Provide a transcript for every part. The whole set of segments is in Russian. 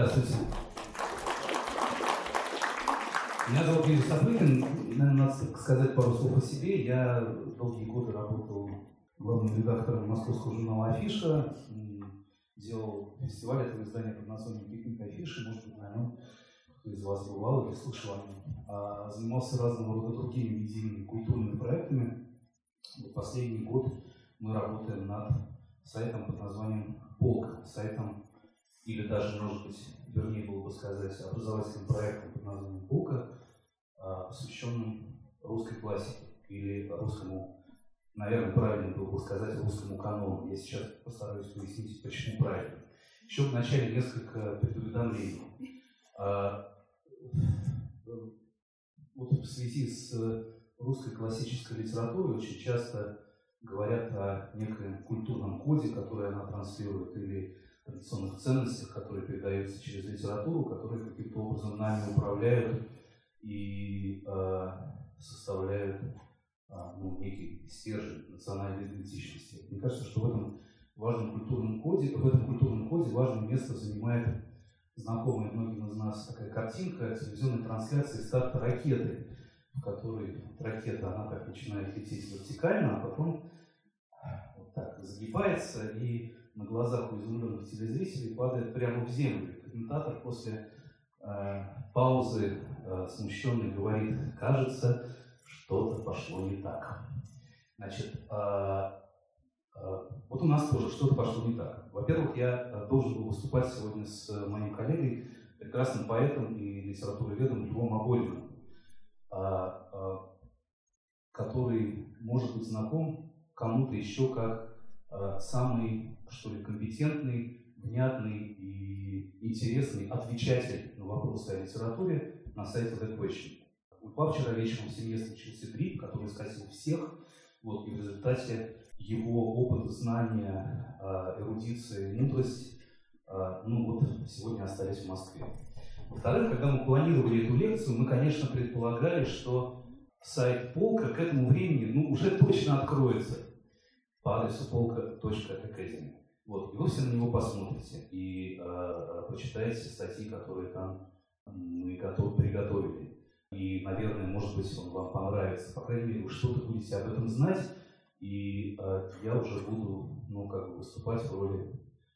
Здравствуйте. Меня зовут Юрий Сапрыкин. Наверное, надо сказать пару слов о себе. Я долгие годы работал главным редактором московского журнала «Афиша», делал фестиваль этого издания под названием «Пикник Афиши», может быть, на кто из вас бывал или слышал о нем. А, занимался разного рода другими медийными культурными проектами. Вот последний год мы работаем над сайтом под названием «Полк», сайтом или даже, может быть, вернее было бы сказать, образовательным проектом под названием «Полка», а, посвященным русской классике или русскому, наверное, правильно было бы сказать, русскому канону. Я сейчас постараюсь пояснить, почему правильно. Еще в начале несколько предуведомлений. А, вот в связи с русской классической литературой очень часто говорят о некоем культурном коде, который она транслирует, или традиционных ценностях, которые передаются через литературу, которые каким-то образом нами управляют и э, составляют э, ну, некий стержень национальной идентичности. Мне кажется, что в этом важном культурном коде, в этом культурном коде важное место занимает знакомая многим из нас такая картинка телевизионной трансляции старта ракеты, в которой ракета, она так начинает лететь вертикально, а потом вот так загибается и на глазах у изумленных телезрителей падает прямо в землю. Комментатор после э, паузы э, смущенный говорит, кажется, что-то пошло не так. Значит, э, э, вот у нас тоже что-то пошло не так. Во-первых, я э, должен был выступать сегодня с моим коллегой, прекрасным поэтом и литературоведом Львом Абориным, э, э, который может быть знаком кому-то еще как самый что ли, компетентный, внятный и интересный отвечатель на вопросы о литературе на сайте The Question. У Льва вчера вечером в семье случился грипп, который скосил всех, вот, и в результате его опыт, знания, а, эрудиция, мудрость, а, ну вот, сегодня остались в Москве. Во-вторых, когда мы планировали эту лекцию, мы, конечно, предполагали, что сайт Полка к этому времени ну, уже точно откроется по адресу полка.academy. Вот, и вы все на него посмотрите и э, почитаете статьи, которые там мы готов, приготовили. И, наверное, может быть, он вам понравится. По крайней мере, вы что-то будете об этом знать, и э, я уже буду, ну, как бы выступать в роли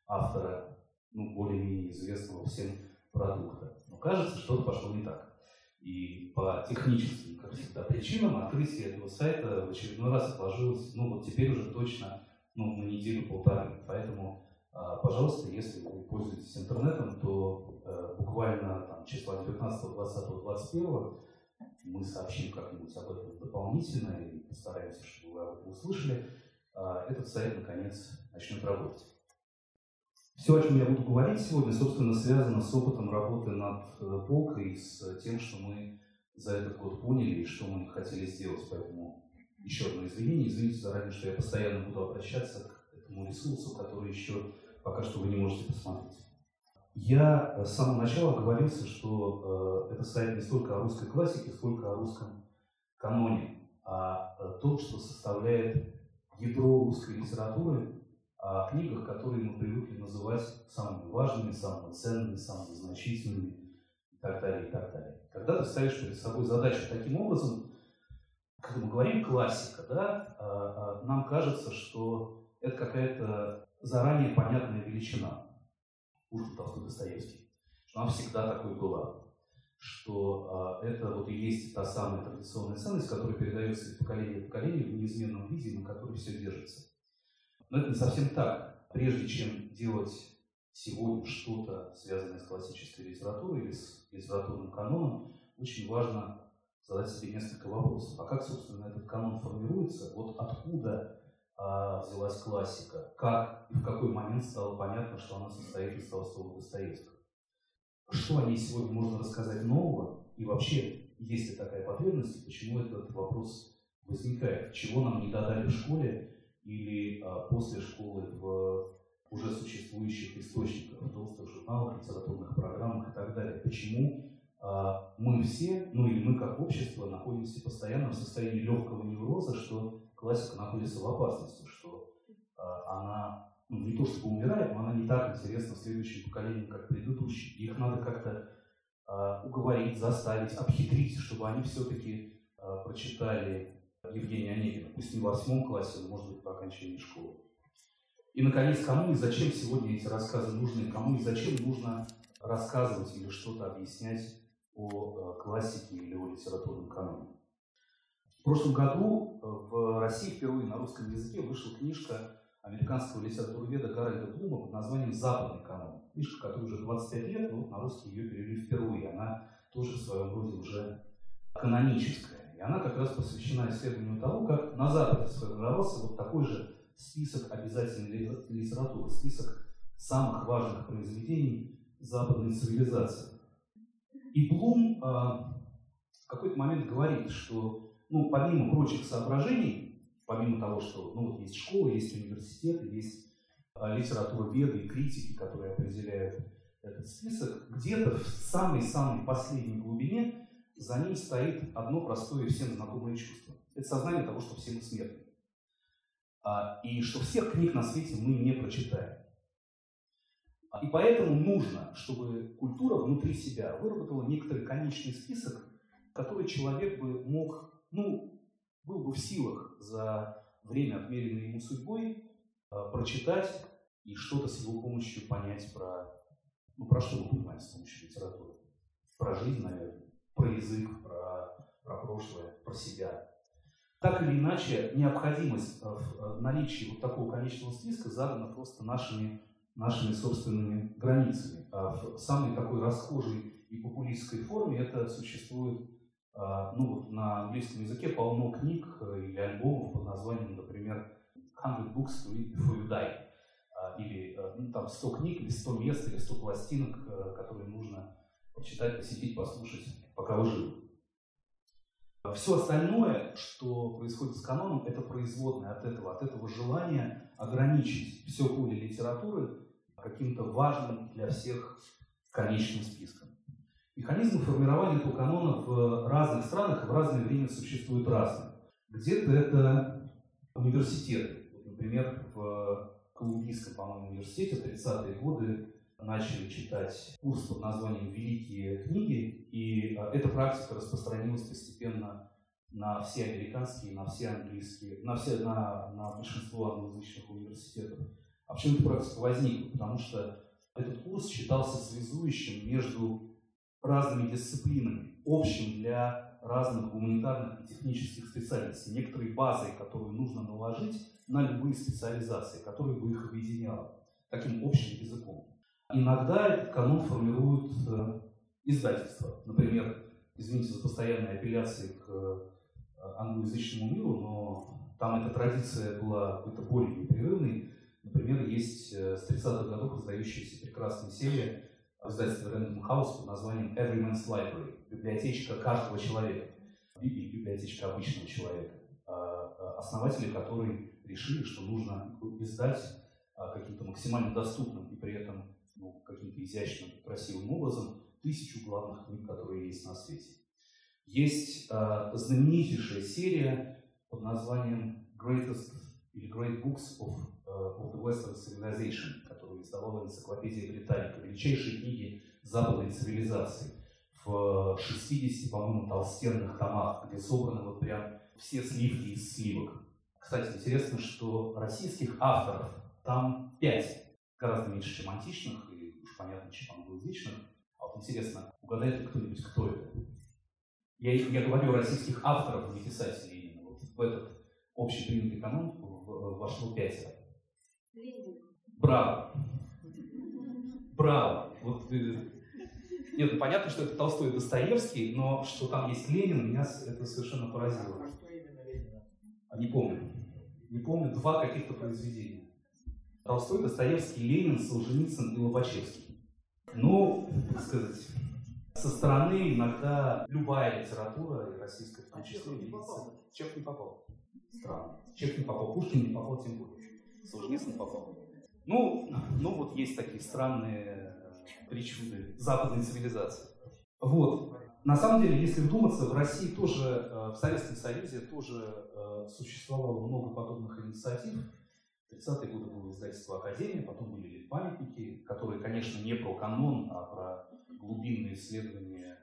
автора, ну, более-менее известного всем продукта. Но кажется, что-то пошло не так. И по техническим, как всегда, причинам открытие этого сайта в очередной раз отложилось, ну, вот теперь уже точно ну, на неделю-полторы. Поэтому, а, пожалуйста, если вы пользуетесь интернетом, то э, буквально там, числа 19, 20, 21 мы сообщим как-нибудь об этом дополнительно и постараемся, чтобы вы об этом услышали. А, этот сайт, наконец, начнет работать. Все, о чем я буду говорить сегодня, собственно, связано с опытом работы над э, полкой, с тем, что мы за этот год поняли и что мы хотели сделать. Поэтому еще одно извинение. Извините заранее, что я постоянно буду обращаться к этому ресурсу, который еще пока что вы не можете посмотреть. Я с самого начала говорился, что э, это сайт не столько о русской классике, сколько о русском каноне, а о том, что составляет ядро русской литературы, о книгах, которые мы привыкли называть самыми важными, самыми ценными, самыми значительными и так далее, и так далее. Когда ты ставишь перед собой задачу таким образом, когда мы говорим классика, да, а, а, нам кажется, что это какая-то заранее понятная величина. Пушкин, Толстой, Достоевский. Что она всегда такой была. Что э, это вот и есть та самая традиционная ценность, которая передается из поколения в поколение в неизменном виде, на которой все держится. Но это не совсем так. Прежде чем делать сегодня что-то, связанное с классической литературой или с литературным каноном, очень важно задать себе несколько вопросов. А как, собственно, этот канон формируется? Вот откуда а, взялась классика? Как и в какой момент стало понятно, что она состоит из Толстого Достоевского? Что о ней сегодня можно рассказать нового? И вообще, есть ли такая потребность, почему этот вопрос возникает? Чего нам не додали в школе или а, после школы в уже существующих источниках, в толстых журналах, литературных программах и так далее? Почему мы все, ну или мы как общество, находимся постоянно в состоянии легкого невроза, что классика находится в опасности, что а, она ну, не то чтобы умирает, но она не так интересна следующим поколениям, как предыдущим. Их надо как-то э, уговорить, заставить, обхитрить, чтобы они все-таки прочитали Евгения Онегина. Пусть не в восьмом классе, но, может быть, по окончании школы. И, наконец, кому и зачем сегодня эти рассказы нужны, кому и зачем нужно рассказывать или что-то объяснять о классике или о литературном каноне. В прошлом году в России впервые на русском языке вышла книжка американского литературоведа Гарольда Блума под названием «Западный канон». Книжка, которая уже 25 лет, но на русский ее перевели впервые. Она тоже в своем роде уже каноническая. И она как раз посвящена исследованию того, как на Западе сформировался вот такой же список обязательной литературы, список самых важных произведений западной цивилизации. И Блум э, в какой-то момент говорит, что ну, помимо прочих соображений, помимо того, что ну, вот есть школы, есть университеты, есть а, литература веды и критики, которые определяют этот список, где-то в самой-самой последней глубине за ним стоит одно простое всем знакомое чувство. Это сознание того, что все мы смертны. А, и что всех книг на свете мы не прочитаем. И поэтому нужно, чтобы культура внутри себя выработала некоторый конечный список, который человек бы мог ну, был бы в силах за время, отмеренное ему судьбой, э, прочитать и что-то с его помощью понять про... Ну, про что мы понимаем с помощью литературы? Про жизнь, наверное, про язык, про, про прошлое, про себя. Так или иначе, необходимость э, в э, наличии вот такого конечного списка задана просто нашими, нашими собственными границами. А в самой такой расхожей и популистской форме это существует а, ну, вот на английском языке полно книг э, или альбомов под названием, например, 100 books to read before you die. А, или э, ну, там 100 книг, или 100 мест, или 100 пластинок, э, которые нужно почитать, посетить, послушать, пока вы живы. Все остальное, что происходит с каноном, это производное от этого, от этого желания ограничить все поле литературы каким-то важным для всех конечным списком. Механизмы формирования этого в разных странах и в разное время существуют разные. Где-то это университеты. Например, в Колумбийском, по-моему, университете в 30-е годы начали читать курс под названием «Великие книги», и а, эта практика распространилась постепенно на все американские, на все английские, на, все, на, на большинство англоязычных университетов. А почему эта практика возникла? Потому что этот курс считался связующим между разными дисциплинами, общим для разных гуманитарных и технических специальностей, некоторой базой, которую нужно наложить на любые специализации, которые бы их объединяла таким общим языком. Иногда этот канон формируют э, издательства. Например, извините за постоянные апелляции к э, англоязычному миру, но там эта традиция была какой-то более непрерывной. Например, есть э, с 30-х годов издающаяся прекрасная серия в издательстве Random House под названием Everyman's Library, библиотечка каждого человека, или библиотечка обычного человека, а, а, основатели которые решили, что нужно издать а, каким-то максимально доступным и при этом ну, каким-то изящным, красивым образом тысячу главных книг, которые есть на свете. Есть знаменитейшая серия под названием Greatest или Great Books of, of the Western Civilization, издавала энциклопедия Британика, величайшие книги западной цивилизации в 60, по-моему, толстенных томах, где собраны вот прям все сливки из сливок. Кстати, интересно, что российских авторов там пять, гораздо меньше, чем античных, и уж понятно, чем англоязычных. А вот интересно, угадает ли кто-нибудь, кто это? Я, я говорю российских авторов, не писателей именно. Вот в этот общепринятый канон вошло пятеро. Браво! Браво! Вот, э, нет, ну, понятно, что это Толстой и Достоевский, но что там есть Ленин, меня это совершенно поразило. А что именно Ленина? Не помню. Не помню два каких-то произведения. Толстой, Достоевский, Ленин, Солженицын и Лобачевский. Ну, так сказать, со стороны иногда любая литература, и российская в том а числе, видится. Чех не попал. Странно. Чех не попал. Пушкин не попал тем более. Солженицын попал. Ну, ну вот есть такие странные э, причуды западной цивилизации. Вот. На самом деле, если вдуматься, в России тоже, э, в Советском Союзе тоже э, существовало много подобных инициатив. 30-е годы было издательство «Академия», потом были памятники, которые, конечно, не про канон, а про глубинные исследования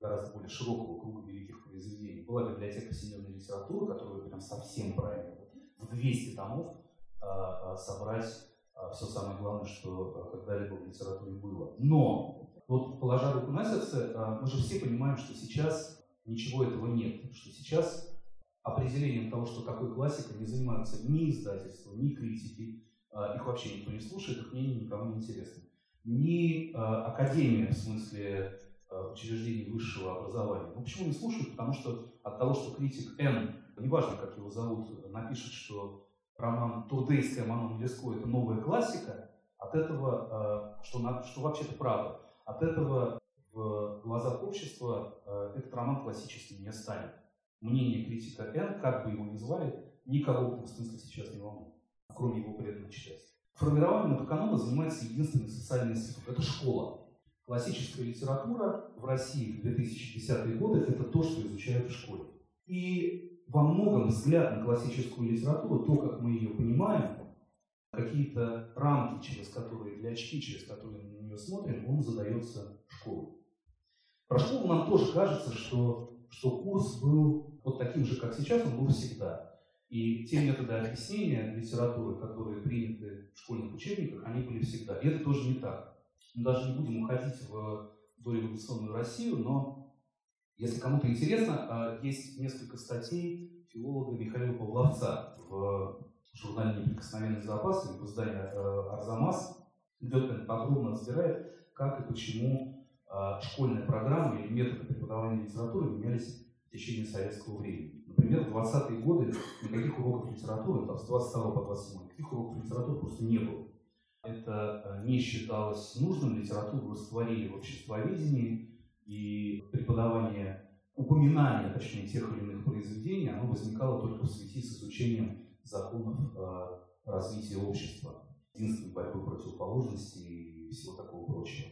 гораздо более широкого круга великих произведений. Была библиотека всемирной литературы, которая прям совсем правильно в 200 томов собрать все самое главное, что когда-либо в литературе было. Но, вот положа руку на сердце, мы же все понимаем, что сейчас ничего этого нет, что сейчас определением того, что такое классика, не занимаются ни издательства, ни критики, а, их вообще никто не слушает, их мнение никому не интересно. Ни а, академия, в смысле а, учреждений высшего образования. Ну почему не слушают? Потому что от того, что критик Н, неважно, как его зовут, напишет, что роман Турдейская Манон Леско это новая классика, от этого, что, что вообще-то правда, от этого в глазах общества этот роман классическим не станет мнение критика Н, как бы его ни звали, никого в этом смысле сейчас не волнует, кроме его преданных части. Формированием этого канона занимается единственный социальный институт – это школа. Классическая литература в России в 2010-е годы – это то, что изучают в школе. И во многом взгляд на классическую литературу, то, как мы ее понимаем, какие-то рамки, через которые, для очки, через которые мы на нее смотрим, он задается школой. Про школу нам тоже кажется, что что курс был вот таким же, как сейчас, он был всегда. И те методы объяснения литературы, которые приняты в школьных учебниках, они были всегда. И это тоже не так. Мы даже не будем уходить в дореволюционную Россию, но если кому-то интересно, а, есть несколько статей филолога Михаила Павловца в журнале «Неприкосновенный запас» в издании э, «Арзамас», он подробно разбирает, как и почему а, школьная программа или методы преподавания литературы менялись в течение советского времени. Например, в 20-е годы никаких уроков литературы, там, с 22 по 27, никаких уроков литературы просто не было. Это а, не считалось нужным, литературу растворили в обществоведении, и преподавание, упоминание, точнее, тех или иных произведений, оно возникало только в связи с изучением законов э, развития общества, единственной борьбы противоположностей и всего такого прочего.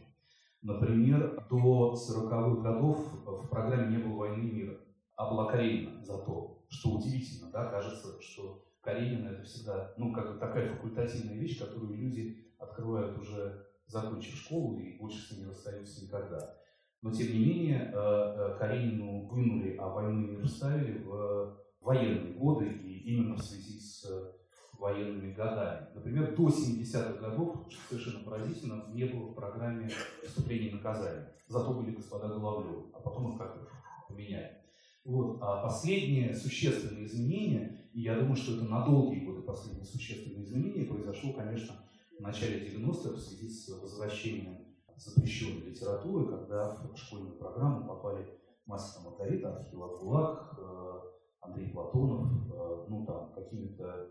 Например, до 40-х годов в программе не было «Войны и мира», была Каренина зато, что удивительно, да, кажется, что Каренина это всегда, ну, как такая факультативная вещь, которую люди открывают уже закончив школу и больше с ней не расстаются никогда. Но, тем не менее, э, э, Каренину вынули, а войну и мир вставили в военные годы, и именно в связи с военными годами. Например, до 70-х годов, совершенно поразительно, не было в программе вступления наказания. Зато были господа Головлевы, а потом их как-то поменяли. Вот. А последние существенные изменения, и я думаю, что это на долгие годы последние существенные изменения, произошло, конечно, в начале 90-х в связи с возвращением запрещенной литературы, когда в школьную программу попали Мастер Маргарита, Архил Акулак, э, Андрей Платонов, э, ну там какими-то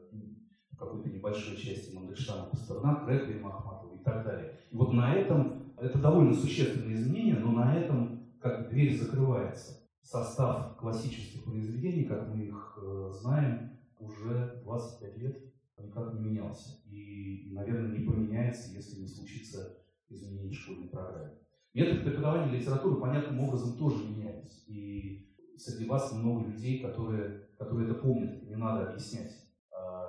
какой-то небольшой части Мандельштама, Пастернак, Реквием Ахматова и так далее. И вот на этом, это довольно существенное изменение, но на этом как дверь закрывается. Состав классических произведений, как мы их э, знаем, уже 25 лет никак не менялся. И, наверное, не поменяется, если не случится изменение школьной программы. Метод преподавания литературы понятным образом тоже меняется. И среди вас много людей, которые, которые это помнят, не надо объяснять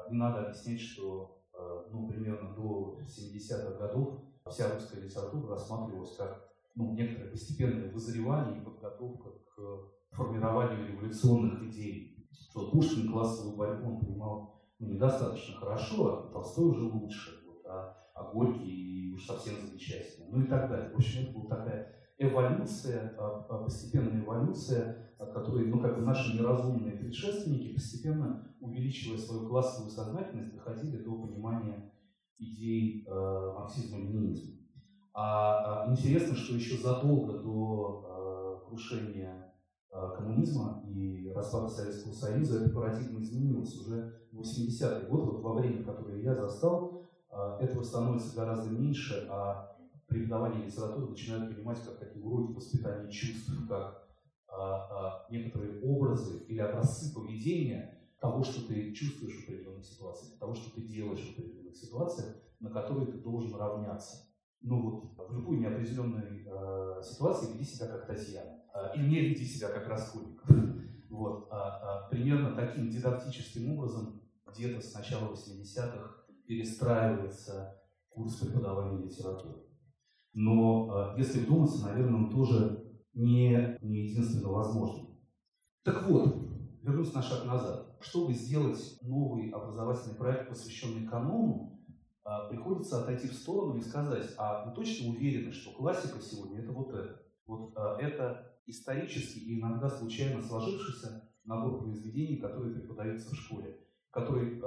не надо объяснять, что э, ну, примерно до 70-х годов вся русская литература рассматривалась как ну, некоторое постепенное вызревание и подготовка к формированию революционных идей. Что Пушкин классовую борьбу он понимал ну, недостаточно хорошо, а Толстой уже лучше, вот, а, а Горький уж совсем замечательно, ну и так далее. В общем, это была такая эволюция, а, а, постепенная эволюция, от которой ну, как бы наши неразумные предшественники, постепенно увеличивая свою классовую сознательность, доходили до понимания идей э, марксизма-ленинизма. А, а интересно, что еще задолго до э, крушения э, коммунизма и распада Советского Союза эта парадигма изменилась. Уже в 80-е годы, вот во время, которое я застал, этого становится гораздо меньше, а преподавание литературы начинают понимать как такие уроки воспитания чувств, как а, а, некоторые образы или образцы поведения того, что ты чувствуешь в определенных ситуациях, того, что ты делаешь в определенных ситуациях, на которые ты должен равняться. Ну вот, в любой неопределенной э, ситуации веди себя как Татьяна. Э, или не веди себя как Раскольников. Вот, а, а, примерно таким дидактическим образом где-то с начала 80-х перестраивается курс преподавания литературы. Но э, если вдуматься, наверное, он тоже не, не единственно возможный. Так вот, вернусь на шаг назад. Чтобы сделать новый образовательный проект, посвященный канону, э, приходится отойти в сторону и сказать, а вы точно уверены, что классика сегодня это вот это? Вот э, это исторически и иногда случайно сложившийся набор произведений, которые преподаются в школе, который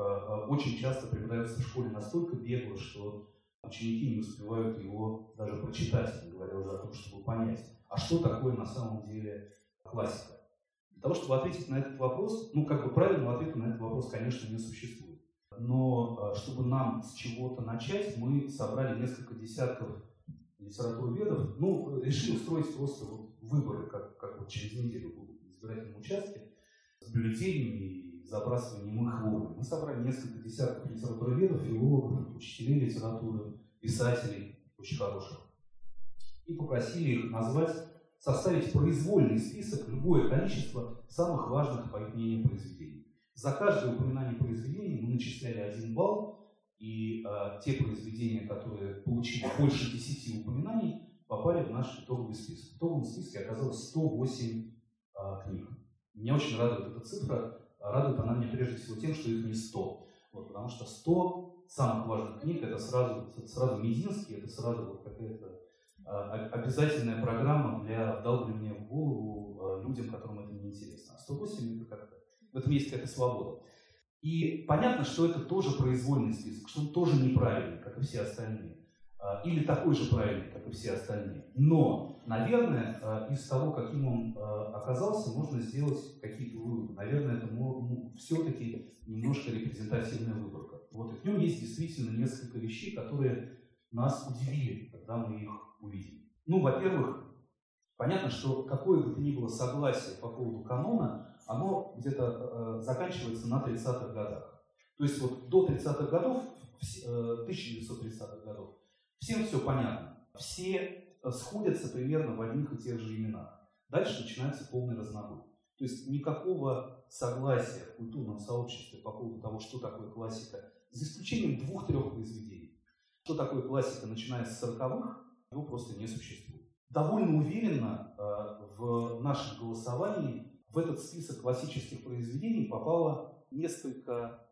очень часто преподается в школе настолько бегло, что ученики не успевают его даже прочитать, говоря уже о том, чтобы понять, а что такое на самом деле классика. Для того, чтобы ответить на этот вопрос, ну, как бы правильного ответа на этот вопрос, конечно, не существует. Но э, чтобы нам с чего-то начать, мы собрали несколько десятков литературоведов, ну, решили устроить просто вот выборы, как, как вот через неделю будут в избирательном участке, с бюллетенями их в урны. Мы собрали несколько десятков литературоведов, филологов, учителей литературы, писателей, очень хороших, и попросили их назвать, составить произвольный список, любое количество самых важных, по их мнению, произведений. За каждое упоминание произведения мы начисляли один балл, и э, те произведения, которые получили больше 10 упоминаний, попали в наш итоговый список. В итоговом списке оказалось 108 э, а, книг. Меня очень радует эта цифра. Радует она меня прежде всего тем, что их не 100. Вот, потому что 100 самых важных книг это сразу, сразу Мединский, это сразу вот какая-то а, обязательная программа для вдалбливания в голову а, людям, которым это не интересно. А 108 это как-то, в этом есть какая-то свобода. И понятно, что это тоже произвольный список, что он тоже неправильный, как и все остальные. А, или такой же правильный, как и все остальные. Но, наверное, а, из того, каким он а, оказался, можно сделать какие-то выводы. Наверное, это ну, все-таки немножко репрезентативная выборка. Вот, и в нем есть действительно несколько вещей, которые нас удивили, когда мы их увидели. Ну, во-первых, понятно, что какое бы то ни было согласие по поводу канона, оно где-то э, заканчивается на 30-х годах. То есть вот до 30-х годов, 1930-х э, годов, Всем все понятно. Все э, сходятся примерно в одних и тех же именах. Дальше начинается полный разнобой. То есть никакого согласия в культурном сообществе по поводу того, что такое классика, за исключением двух-трех произведений. Что такое классика, начиная с 40-х, его просто не существует. Довольно уверенно э, в нашем голосовании в этот список классических произведений попало несколько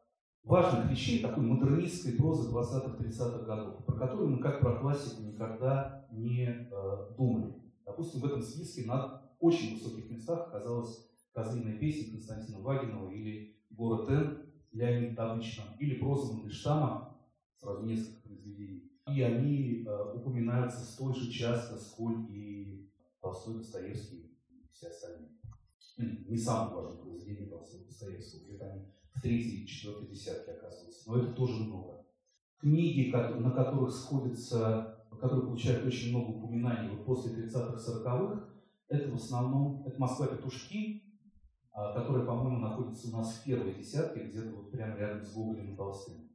важных вещей такой модернистской прозы 20-30-х годов, про которую мы как про классику никогда не э, думали. Допустим, в этом списке на очень высоких местах оказалась «Козлиная песня» Константина Вагинова или «Город Н» Леонида Обычно, или проза Мандельштама, сразу несколько произведений. И они э, упоминаются столь же часто, сколь и Толстой, Достоевский и все остальные. Не самое важное произведение Толстого Достоевского, где-то они в третьей и четвертой десятке оказывается. Но это тоже много. Книги, на которых сходятся, которые получают очень много упоминаний вот после 30-х, 40-х, это в основном это Москва-Петушки, а, которая, по-моему, находится у нас в первой десятке, где-то вот прямо рядом с Гоголем и Толстым.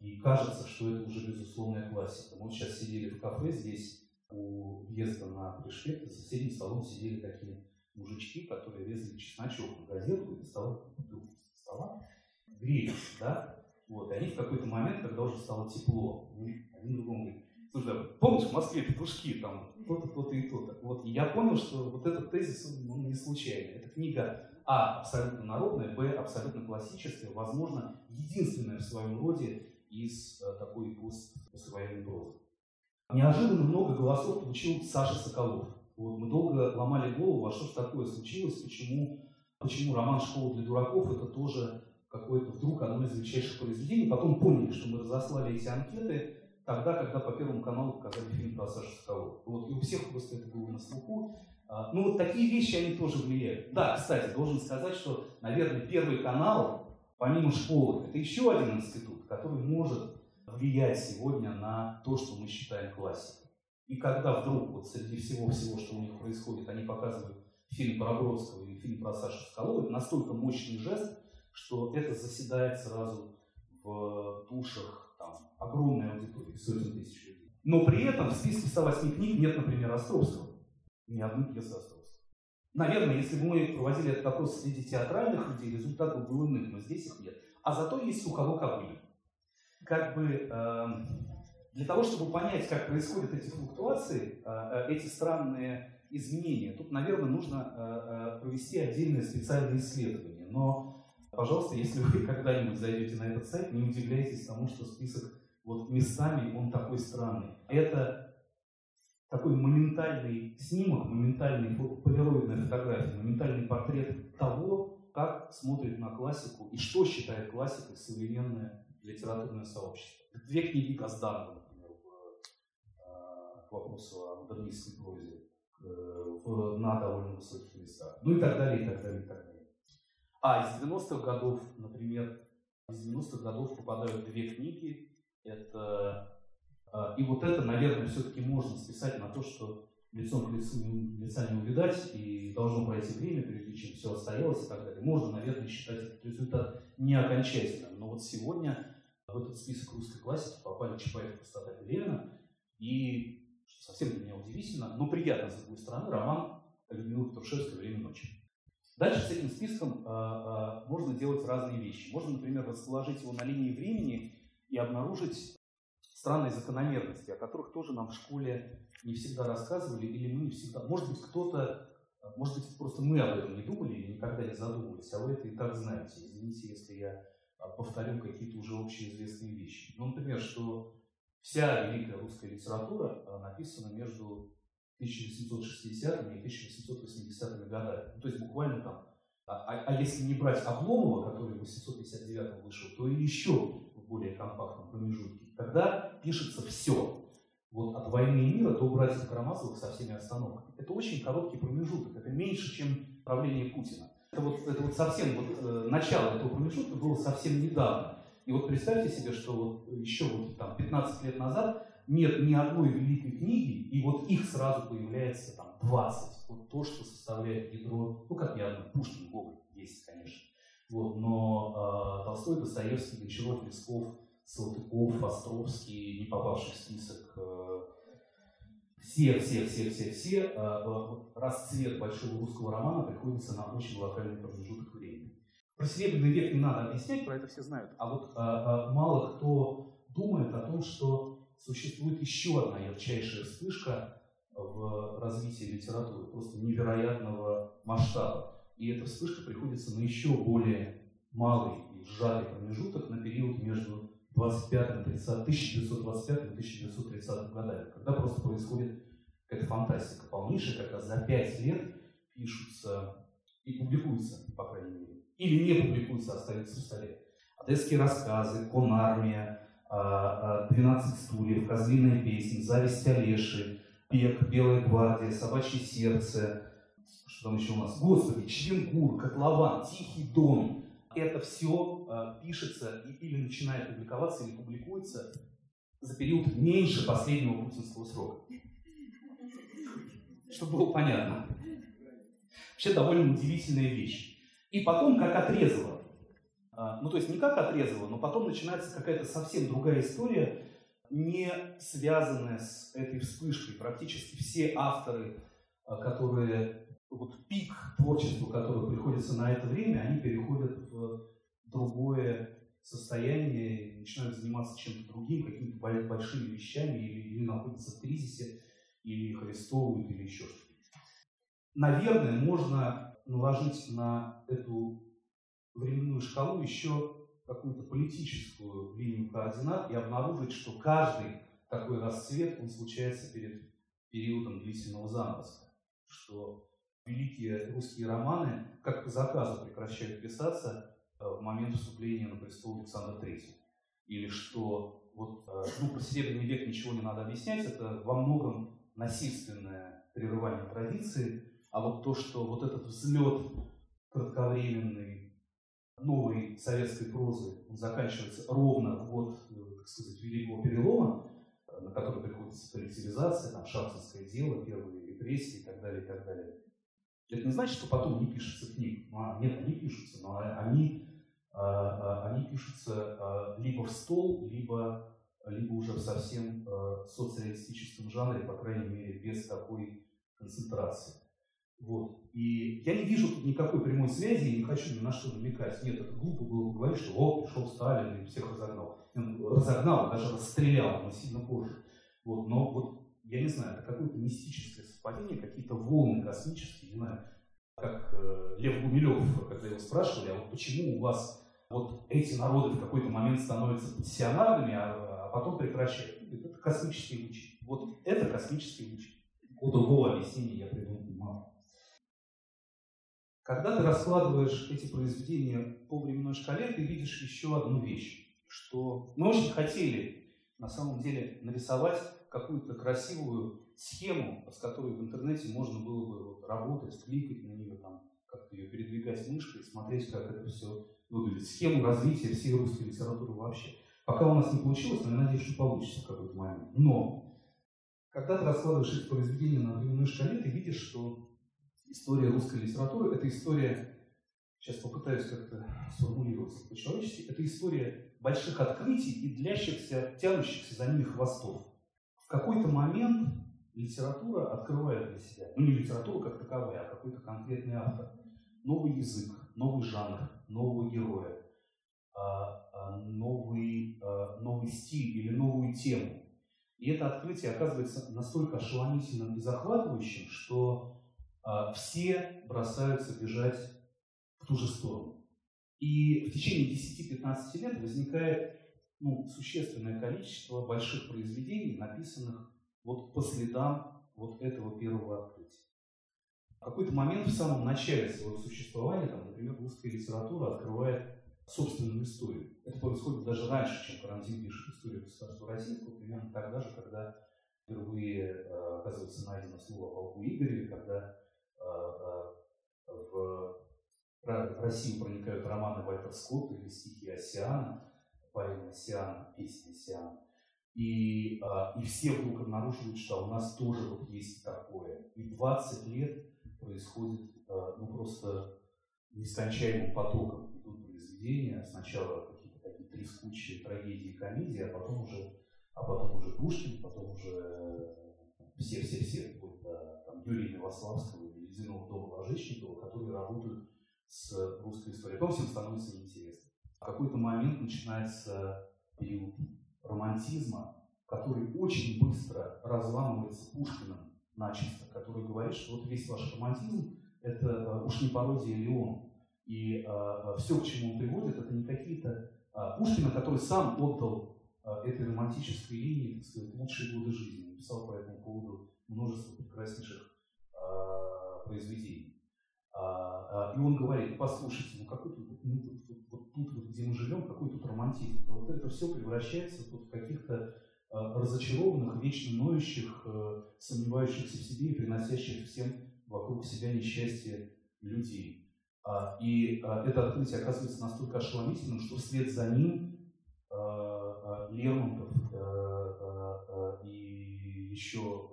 И кажется, что это уже безусловная классика. Мы сейчас сидели в кафе здесь у въезда на пришпект, за соседним столом сидели такие мужички, которые резали чесночок на газету и доставали стола, грелись, да, вот, и они в какой-то момент, когда уже стало тепло, один другому говорит, слушай, а помнишь, в Москве петушки, там, то-то, то-то и то-то. Вот, и я понял, что вот этот тезис, он не случайный. Эта книга, а, абсолютно народная, б, абсолютно классическая, возможно, единственная в своем роде из э, такой пост, послевоенной прозы. Неожиданно много голосов получил Саша Соколов. Вот, мы долго ломали голову, во что же такое случилось, почему почему роман «Школа для дураков» это тоже какое-то вдруг одно из величайших произведений. Потом поняли, что мы разослали эти анкеты тогда, когда по Первому каналу показали фильм про Сашу Соколова. Вот, и у всех просто это было на слуху. А, ну вот такие вещи, они тоже влияют. Да, кстати, должен сказать, что, наверное, Первый канал, помимо школы, это еще один институт, который может влиять сегодня на то, что мы считаем классикой. И когда вдруг вот среди всего-всего, что у них происходит, они показывают фильм про Бродского и фильм про Сашу Соколова, это настолько мощный жест, что это заседает сразу в душах там, огромной аудитории, сотен тысяч людей. Но при этом в списке 108 книг нет, например, Островского. Ни одной пьесы Островского. Наверное, если бы мы проводили этот опрос среди театральных людей, результат был бы иным, но здесь их нет. а зато есть у кого. Как бы э, для того, чтобы понять, как происходят эти флуктуации, э, э эти странные изменения, тут, наверное, нужно э, э, провести отдельное специальное исследование. Но, пожалуйста, если вы когда-нибудь зайдете на этот сайт, не удивляйтесь тому, что список вот местами он такой странный. Это такой моментальный снимок, моментальный полироидная фотография, моментальный портрет того, как смотрит на классику и что считает классикой современное литературное сообщество. Две книги Газданова, например, э, к вопросу о модернистской прозе, в, на довольно высоких местах. Ну и так далее, и так далее, и так далее. А из 90-х годов, например, из 90-х годов попадают две книги. Это а, и вот это, наверное, все-таки можно списать на то, что лицом к лицу лица не увидать, и должно пройти время, прежде чем все отстоялось и так далее. Можно, наверное, считать этот результат не окончательным. Но вот сегодня в этот список русской классики попали Чапаев, Пустота Ленина, и, что совсем для меня удивительно, но приятно, с другой стороны, роман Людмилы Петрушевской «Время ночи». Дальше с этим списком э, э, можно делать разные вещи. Можно, например, расположить его на линии времени и обнаружить странные закономерности, о которых тоже нам в школе не всегда рассказывали, или мы не всегда... Может быть, кто-то, может быть, просто мы об этом не думали или никогда не задумывались, а вы это и так знаете. Извините, если я а, повторю какие-то уже общеизвестные вещи. Ну, например, что вся великая русская литература а, написана между 1860 и 1880 годами. Ну, то есть буквально там. А, а, а если не брать Обломова, который в 859 вышел, то еще в более компактном промежутке когда пишется все. Вот от «Войны и мира» до «Братьев Карамазовых» со всеми остановками. Это очень короткий промежуток, это меньше, чем правление Путина. Это вот, это вот совсем, вот, э, начало этого промежутка было совсем недавно. И вот представьте себе, что вот еще вот там 15 лет назад нет ни одной великой книги, и вот их сразу появляется там 20. Вот то, что составляет ядро, ну как не одно, Пушкин, Гоголь есть, конечно. Вот, но э, Толстой, Достоевский, Гончаров, Лесков, Салтыков, Островский, не попавший в список, э, все, все, все, все, все, э, э, расцвет большого русского романа приходится на очень локальный промежуток времени. Про Серебряный век не надо объяснять, про это все знают. А вот мало кто думает о том, что существует еще одна ярчайшая вспышка в развитии литературы, просто невероятного масштаба. И эта вспышка приходится на еще более малый и сжатый промежуток на период между 25-30, 1925-1930 годами, когда просто происходит какая-то фантастика полнейшая, когда за 5 лет пишутся и публикуются, по крайней мере, или не публикуются, а остаются в столе. Одесские рассказы, Конармия, 12 а, а, стульев, Козлиная песня, Зависть Олеши, Пек, Белая гвардия, Собачье сердце, что там еще у нас, Господи, Членгур, Котлован, Тихий дом, это все э, пишется и, или начинает публиковаться, или публикуется за период меньше последнего путинского срока. Чтобы было понятно. Вообще довольно удивительная вещь. И потом как отрезало. Э, ну, то есть не как отрезало, но потом начинается какая-то совсем другая история, не связанная с этой вспышкой. Практически все авторы, э, которые вот пик творчества, который приходится на это время, они переходят в другое состояние начинают заниматься чем-то другим, какими-то большими вещами, или, или находятся в кризисе, или арестовывают, или еще что-то. Наверное, можно наложить на эту временную шкалу еще какую-то политическую линию координат и обнаружить, что каждый такой расцвет, он случается перед периодом длительного заморозка, что великие русские романы как по заказу прекращают писаться э, в момент вступления на престол Александра III. Или что вот, э, ну, про Серебряный век ничего не надо объяснять, это во многом насильственное прерывание традиции, а вот то, что вот этот взлет кратковременный новой советской прозы он заканчивается ровно в год, э, так сказать, Великого Перелома, на который приходится коллективизация, там, шахтинское дело, первые репрессии и так далее, и так далее. Это не значит, что потом не пишется книг. Ну, а, нет, они пишутся, но они, а, а, они пишутся либо в стол, либо, либо уже в совсем социалистическом жанре, по крайней мере, без такой концентрации. Вот. И я не вижу тут никакой прямой связи и не хочу ни на что намекать. Нет, это глупо было бы говорить, что вот пришел Сталин и всех разогнал. Он разогнал, даже расстрелял, но сильно позже. Вот. Но вот я не знаю, это какое-то мистическое совпадение, какие-то волны космические, не знаю, как э, Лев Гумилев, когда его спрашивали, а вот почему у вас вот эти народы в какой-то момент становятся пассионарными, а, а потом прекращают. Это космические лучи. Вот это космические лучи. У другого объяснения я придумать не могу. Когда ты раскладываешь эти произведения по временной шкале, ты видишь еще одну вещь, что мы очень хотели на самом деле нарисовать какую-то красивую схему, с которой в интернете можно было бы работать, кликать на нее, там, как-то ее передвигать мышкой, смотреть, как это все выглядит. Схему развития всей русской литературы вообще. Пока у нас не получилось, но я надеюсь, что получится в какой-то момент. Но, когда ты раскладываешь эти произведения на временной шкале, ты видишь, что история русской литературы – это история, сейчас попытаюсь как-то сформулироваться по-человечески, это история больших открытий и длящихся, тянущихся за ними хвостов. В какой-то момент литература открывает для себя, ну не литература как таковая, а какой-то конкретный автор, новый язык, новый жанр, нового героя, а, а, новый, а, новый стиль или новую тему. И это открытие оказывается настолько ошеломительным и захватывающим, что все бросаются бежать в ту же сторону. И в течение 10-15 лет возникает ну, существенное количество больших произведений, написанных вот по следам вот этого первого открытия. В какой-то момент в самом начале своего существования, там, например, русская литература открывает собственную историю. Это происходит даже раньше, чем Карантин пишет историю государства российского, примерно тогда же, когда впервые э, оказывается найдено слово о полку Игореве, когда э, э, в Россию проникают романы Вальтер Скотта или стихи Осиана, поэма Осиана, песня Осиана. И, и все вдруг обнаруживают, что у нас тоже вот есть такое. И 20 лет происходит ну, просто нескончаемым потоком идут произведения. Сначала какие-то такие трескучие трагедии, комедии, а потом уже, а потом уже Пушкин, потом уже все-все-все, вплоть до там, Юрия Милославского или Ледяного дома Ложечникова, которые работают с русской историей. Потом всем становится неинтересно. В какой-то момент начинается период романтизма, который очень быстро разламывается Пушкиным начисто, который говорит, что вот весь ваш романтизм – это э, уж не пародия Леон. И э, все, к чему он приводит, это не какие-то э, Пушкина, который сам отдал э, этой романтической линии, так сказать, лучшие годы жизни. Написал по этому поводу множество прекраснейших произведений. А, а, и он говорит, послушайте, ну какой тут, ну, вот, вот, тут, вот, где мы живем, какой тут романтизм. Вот это все превращается вот в каких-то а, разочарованных, вечно ноющих, сомневающихся в себе и приносящих всем вокруг себя несчастье людей. И это открытие оказывается настолько ошеломительным, что вслед за ним Лермонтов и еще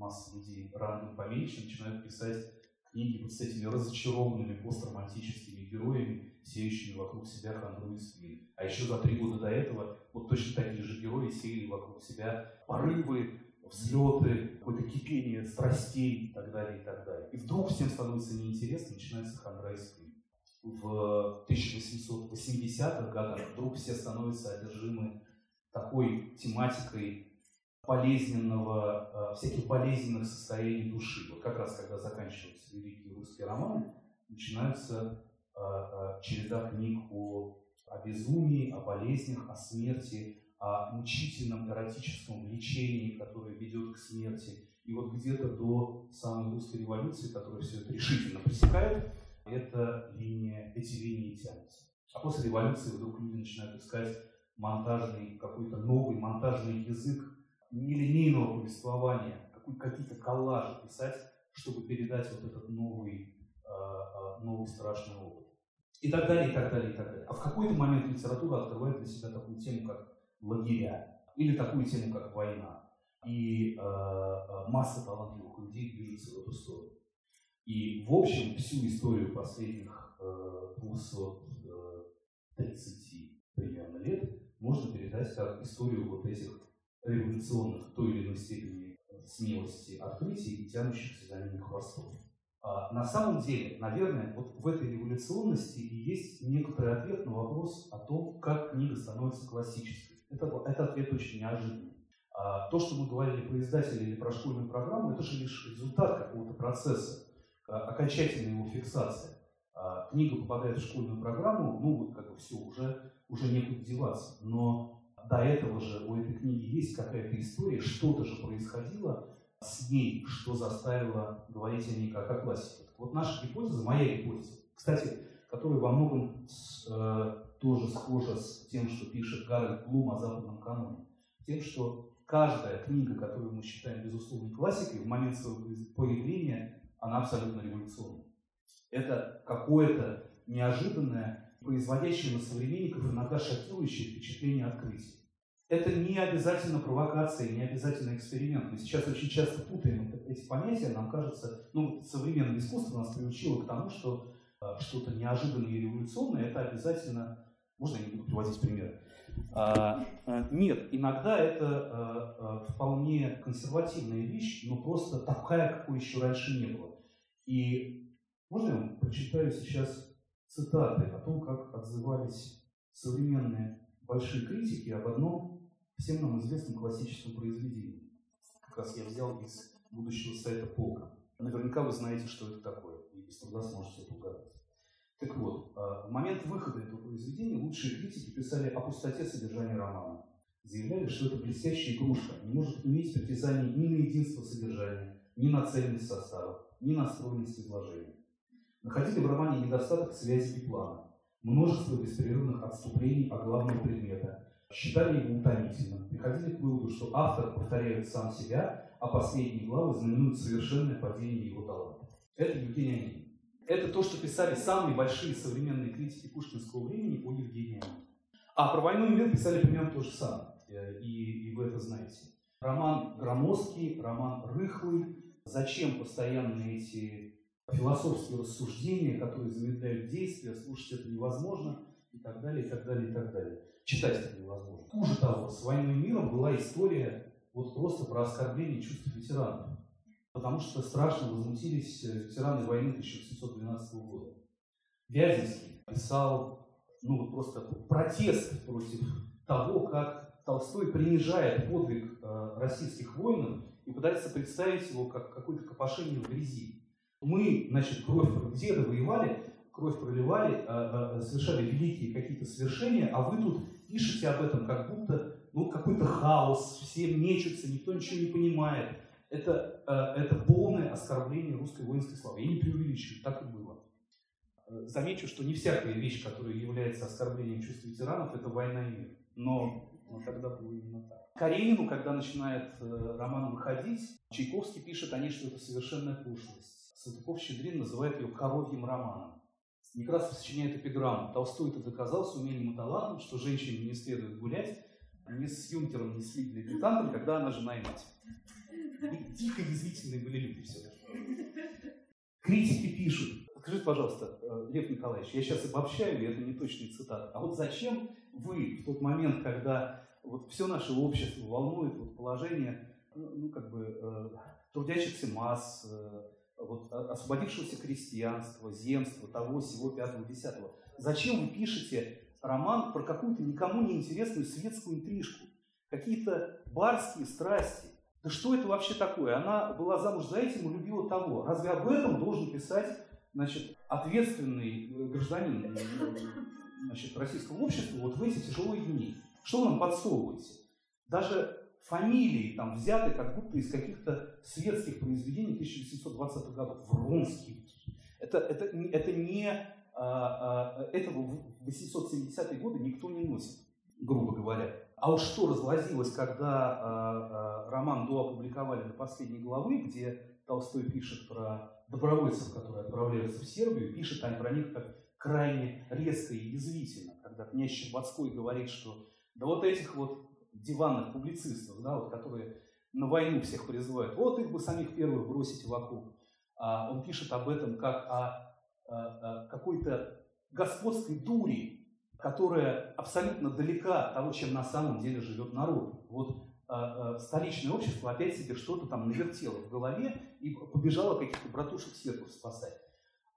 масса людей рангом поменьше начинают писать книги вот с этими разочарованными постромантическими героями, сеющими вокруг себя хандру и сплин. А еще за три года до этого вот точно такие же герои сеяли вокруг себя порывы, взлеты, какое-то кипение страстей и так далее, и так далее. И вдруг всем становится неинтересно, начинается хандра и сплин. В 1880-х годах вдруг все становятся одержимы такой тематикой болезненного, э, всяких болезненных состояний души. Вот как раз когда заканчиваются великие русские романы, начинается э, э, череда книг о, о безумии, о болезнях, о смерти, о мучительном эротическом влечении, которое ведет к смерти. И вот где-то до самой русской революции, которая все это решительно пресекает, эта линия, эти линии тянутся. А после революции вдруг люди начинают искать монтажный, какой-то новый монтажный язык, нелинейного повествования, какие-то коллажи писать, чтобы передать вот этот новый, а, а, новый страшный опыт. И так далее, и так далее, и так далее. А в какой-то момент литература открывает для себя такую тему, как лагеря, или такую тему, как война. И э, масса талантливых людей движется в эту сторону. И, в общем, всю историю последних э, 230 примерно лет можно передать как историю вот этих революционных в той или иной степени смелости открытий тянущихся за ними хвостов. А, на самом деле, наверное, вот в этой революционности и есть некоторый ответ на вопрос о том, как книга становится классической. Это, это ответ очень неожиданный. А то, что мы говорили про издателя или про школьную программу, это же лишь результат какого-то процесса, а, окончательная его фиксация. А книга попадает в школьную программу, ну вот как бы все, уже, уже некуда деваться. Но до этого же у этой книги есть какая-то история, что-то же происходило, с ней, что заставило говорить о ней как о классике. Вот наша гипотеза, моя гипотеза, кстати, которая во многом э, тоже схожа с тем, что пишет Гарольд Блум о западном каноне, тем, что каждая книга, которую мы считаем безусловной классикой, в момент своего появления, она абсолютно революционна. Это какое-то неожиданное, производящее на современников иногда шокирующее впечатление открытия. Это не обязательно провокация, не обязательно эксперимент. Мы сейчас очень часто путаем эти понятия. Нам кажется, ну, современное искусство нас приучило к тому, что э, что-то неожиданное и революционное, это обязательно... Можно я не буду приводить примеры? А, а, нет, иногда это а, а, вполне консервативная вещь, но просто такая, какой еще раньше не было. И можно я вам прочитаю сейчас цитаты о том, как отзывались современные большие критики об одном всем нам известном классическом произведении. Как раз я взял из будущего сайта Полка. Наверняка вы знаете, что это такое, и без труда сможете это угадать. Так вот, а, в момент выхода этого произведения лучшие критики писали о пустоте содержания романа. Заявляли, что это блестящая игрушка, не может иметь притязаний ни на единство содержания, ни на цельность состава, ни на стройность изложения. Находили в романе недостаток связи и плана, множество беспрерывных отступлений от главного предмета, считали его утомительным, приходили к выводу, что автор повторяет сам себя, а последние главы знаменуют совершенное падение его таланта. Это Евгений Онегин. Это то, что писали самые большие современные критики пушкинского времени о Евгении Онегине. А про «Войну и мир» писали примерно то же самое, и, и вы это знаете. Роман громоздкий, роман рыхлый. Зачем постоянно эти философские рассуждения, которые замедляют действия, слушать это невозможно, и так далее, и так далее, и так далее читать это невозможно. Хуже того, с «Войной миром» была история вот просто про оскорбление чувств ветеранов. Потому что страшно возмутились э, ветераны войны 1712 года. Вяземский писал ну, вот просто протест против того, как Толстой принижает подвиг э, российских воинов и пытается представить его как какое-то копошение в грязи. Мы, значит, кровь деда воевали, кровь проливали, э, э, совершали великие какие-то свершения, а вы тут пишете об этом, как будто ну, какой-то хаос, все мечутся, никто ничего не понимает. Это, э, это полное оскорбление русской воинской славы. Я не преувеличиваю, так и было. Замечу, что не всякая вещь, которая является оскорблением чувств ветеранов, это война и мир. Но, но тогда было именно так. Каренину, когда начинает э, роман выходить, Чайковский пишет о ней, что это совершенная пошлость. Салтыков-Щедрин называет ее коровьим романом. Некрасов сочиняет эпиграмму. Толстой это доказал с умением и талантом, что женщине не следует гулять не с юнкером, не с дилетантом, когда она жена и мать. И дико язвительные были люди все. Критики пишут. Скажите, пожалуйста, э, Лев Николаевич, я сейчас обобщаю, и это не точные цитаты. А вот зачем вы в тот момент, когда вот все наше общество волнует вот положение, ну, ну как бы, э, трудящихся масс, э, вот, освободившегося крестьянства, земства, того, всего, пятого, десятого. Зачем вы пишете роман про какую-то никому не интересную светскую интрижку? Какие-то барские страсти? Да что это вообще такое? Она была замуж за этим и любила того. Разве об этом должен писать значит, ответственный э, гражданин э, значит, российского общества вот в эти тяжелые дни? Что вы нам подсовываете? Даже фамилии там взяты как будто из каких-то светских произведений 1820-х годов. Вронский. Это, это, это не... А, а, этого в 870-е годы никто не носит, грубо говоря. А уж что разлазилось, когда а, а, роман до опубликовали до последней главы, где Толстой пишет про добровольцев, которые отправляются в Сербию, пишет они про них как крайне резко и язвительно, когда князь Щербацкой говорит, что да вот этих вот диванных публицистов, да, вот, которые на войну всех призывают. Вот их бы самих первых бросить в окоп. А он пишет об этом как о, о, о какой-то господской дури, которая абсолютно далека от того, чем на самом деле живет народ. Вот э, столичное общество опять себе что-то там навертело в голове и побежало каких-то братушек сверху спасать.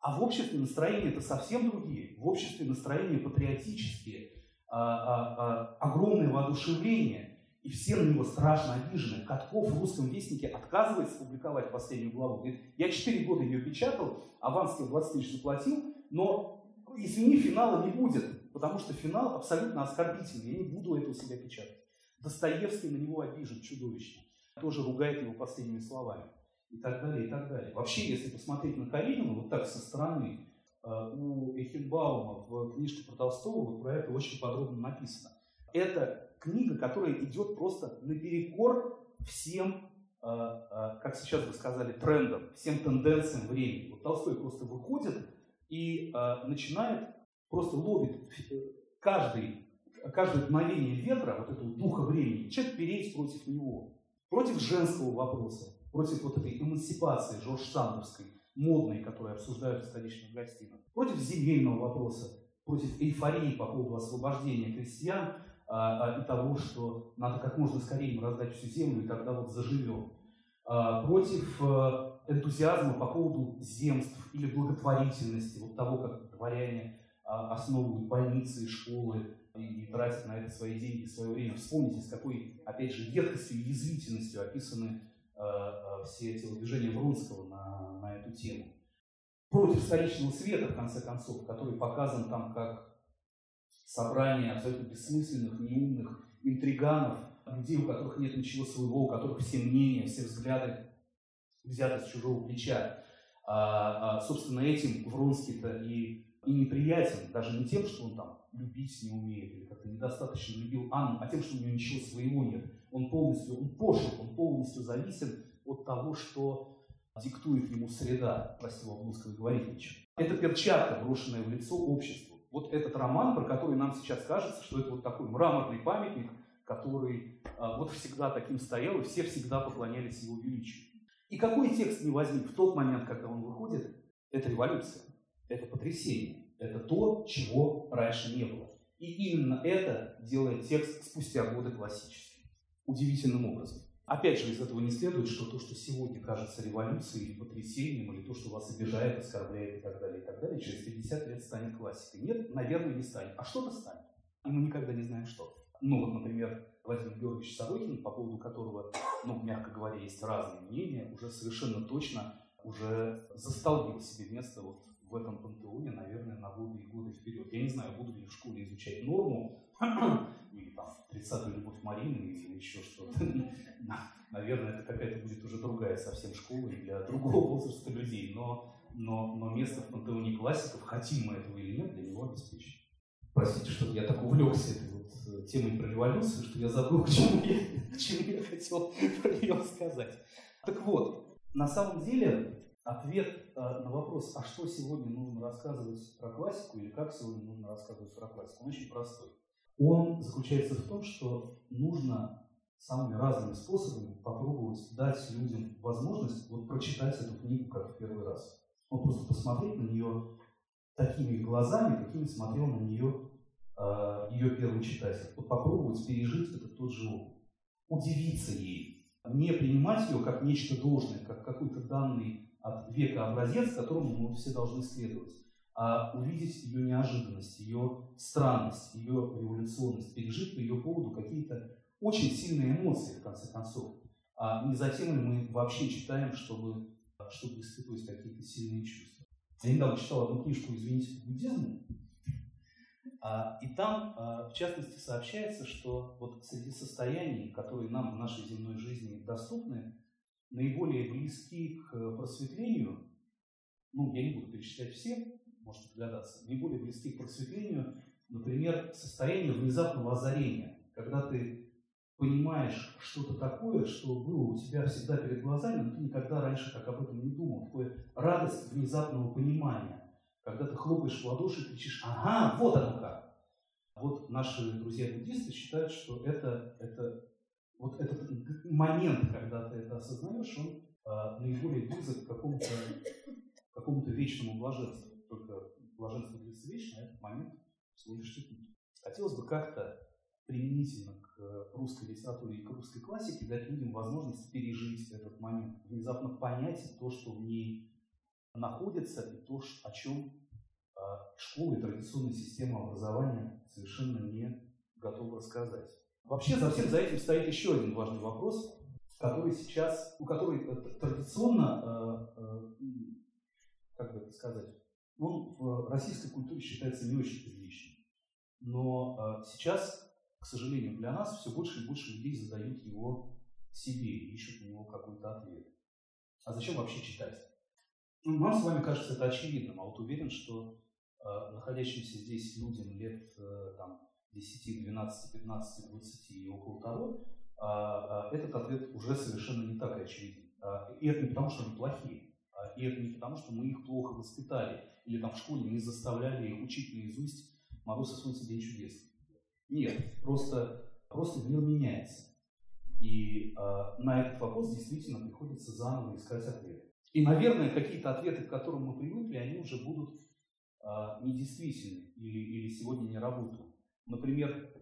А в обществе настроения это совсем другие. В обществе настроения патриотические, огромное воодушевление, и все на него страшно обижены. Катков в русском вестнике отказывается публиковать последнюю главу. Говорит, я 4 года ее печатал, аванс тебе 20 тысяч заплатил, но, извини, финала не будет, потому что финал абсолютно оскорбительный, я не буду это у себя печатать. Достоевский на него обижен чудовищно, тоже ругает его последними словами и так далее, и так далее. Вообще, если посмотреть на Каренина вот так со стороны, у Эхенбаума в книжке про Толстого вот про это очень подробно написано. Это книга, которая идет просто наперекор всем, э, э, как сейчас бы сказали, трендам, всем тенденциям времени. Вот Толстой просто выходит и начинает, просто ловит каждый, каждое мгновение ветра, вот этого духа времени, человек переть против него, против женского вопроса, против вот этой эмансипации Жорж Сандерской, модной, которую обсуждают в столичных гостинах, против земельного вопроса, против эйфории по поводу освобождения крестьян а, а, и того, что надо как можно скорее раздать всю землю, и тогда вот заживем. А, против а, энтузиазма по поводу земств или благотворительности, вот того, как дворяне а, основывают больницы и школы, и, и тратят на это свои деньги, свое время. Вспомните, с какой, опять же, едкостью и язвительностью описаны Э, э, все телодвижения Врунского на, на эту тему. Против столичного света, в конце концов, который показан там как собрание абсолютно бессмысленных, неумных интриганов, людей, у которых нет ничего своего, у которых все мнения, все взгляды взяты с чужого плеча. А, а, собственно, этим Вронский-то и, и неприятен, даже не тем, что он там любить не умеет или как-то недостаточно любил Анну, а тем, что у него ничего своего нет он полностью, он пошел, он полностью зависим от того, что диктует ему среда, прости Лобнуского говорить Это перчатка, брошенная в лицо обществу. Вот этот роман, про который нам сейчас кажется, что это вот такой мраморный памятник, который а, вот всегда таким стоял, и все всегда поклонялись его величию. И какой текст не возник в тот момент, когда он выходит, это революция, это потрясение, это то, чего раньше не было. И именно это делает текст спустя годы классическим удивительным образом. Опять же, из этого не следует, что то, что сегодня кажется революцией или потрясением, или то, что вас обижает, оскорбляет и так далее, и так далее, через 50 лет станет классикой. Нет, наверное, не станет. А что-то станет. И мы никогда не знаем, что. Ну вот, например, Владимир Георгиевич Сорокин, по поводу которого, ну, мягко говоря, есть разные мнения, уже совершенно точно уже застолбил себе место вот в этом пантеоне, наверное, на годы и годы вперед. Я не знаю, буду ли в школе изучать норму, или там 30-ю любовь Марины, или еще что-то. Наверное, это какая-то будет уже другая совсем школа для другого возраста людей, но, но, но место в пантеоне классиков, хотим мы этого или нет, для него обеспечено. Простите, что я так увлекся этой вот э, темой про революцию, что я забыл, к чему я, к чему я хотел про нее сказать. Так вот, на самом деле ответ э, на вопрос, а что сегодня нужно рассказывать про классику или как сегодня нужно рассказывать про классику, он очень простой. Он заключается в том, что нужно самыми разными способами попробовать дать людям возможность вот прочитать эту книгу как в первый раз. Вот просто посмотреть на нее такими глазами, какими смотрел на нее э, ее первый читатель. Вот попробовать пережить этот тот же опыт. Удивиться ей. Не принимать ее как нечто должное, как какой-то данный от века образец, которому мы все должны следовать, а увидеть ее неожиданность, ее странность, ее революционность, пережить по ее поводу какие-то очень сильные эмоции, в конце концов. А не затем мы вообще читаем, чтобы, чтобы испытывать какие-то сильные чувства. Я недавно читал одну книжку «Извините, по буддизму», а, и там, а, в частности, сообщается, что вот среди состояний, которые нам в нашей земной жизни доступны, наиболее близки к просветлению, ну, я не буду перечислять все, можете догадаться, наиболее близки к просветлению, например, состояние внезапного озарения, когда ты понимаешь что-то такое, что было у тебя всегда перед глазами, но ты никогда раньше так об этом не думал. Такое радость внезапного понимания, когда ты хлопаешь в ладоши и кричишь «Ага, вот оно как!» Вот наши друзья-буддисты считают, что это, это вот этот момент, когда ты это осознаешь, он э, наиболее близок к какому-то какому вечному блаженству. Только блаженство длится вечно, а этот момент всего лишь секунду. Хотелось бы как-то применительно к к русской литературе и к русской классике, дать людям возможность пережить этот момент, внезапно понять то, что в ней находится, и то, о чем а, школа и традиционная система образования совершенно не готова рассказать. Вообще за всем за этим стоит еще один важный вопрос, который сейчас, у который э, традиционно, э, э, как бы это сказать, он в российской культуре считается не очень приличным. Но сейчас, к сожалению, для нас все больше и больше людей задают его себе ищут на него какой-то ответ. А зачем вообще читать? Ну, нам с вами кажется это очевидным, а вот уверен, что находящимся здесь людям лет там, 10, 12, 15, 20 и около того, а, а, этот ответ уже совершенно не так очевиден. А, и это не потому, что они плохие, и это не потому, что мы их плохо воспитали, или там в школе не заставляли их учить наизусть «Мороз и солнце, день чудес». Нет, просто, просто мир меняется. И э, на этот вопрос действительно приходится заново искать ответы. И, наверное, какие-то ответы, к которым мы привыкли, они уже будут э, недействительны или, или сегодня не работают. Например,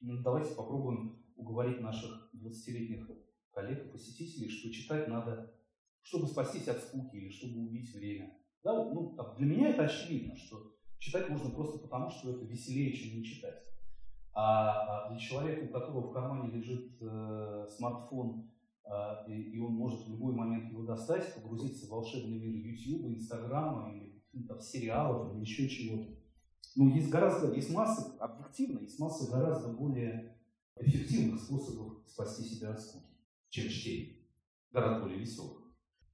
давайте попробуем уговорить наших 20-летних коллег и посетителей, что читать надо, чтобы спастись от скуки или чтобы убить время. Да, ну, для меня это очевидно, что читать можно просто потому, что это веселее, чем не читать. А, а для человека, у которого в кармане лежит э, смартфон, э, и, и он может в любой момент его достать, погрузиться в волшебный мир YouTube, Инстаграма или там, сериалов или еще чего-то, ну, есть гораздо, есть масса, объективно, есть масса гораздо более эффективных способов спасти себя от скуки, чем чтение. Гораздо более веселых.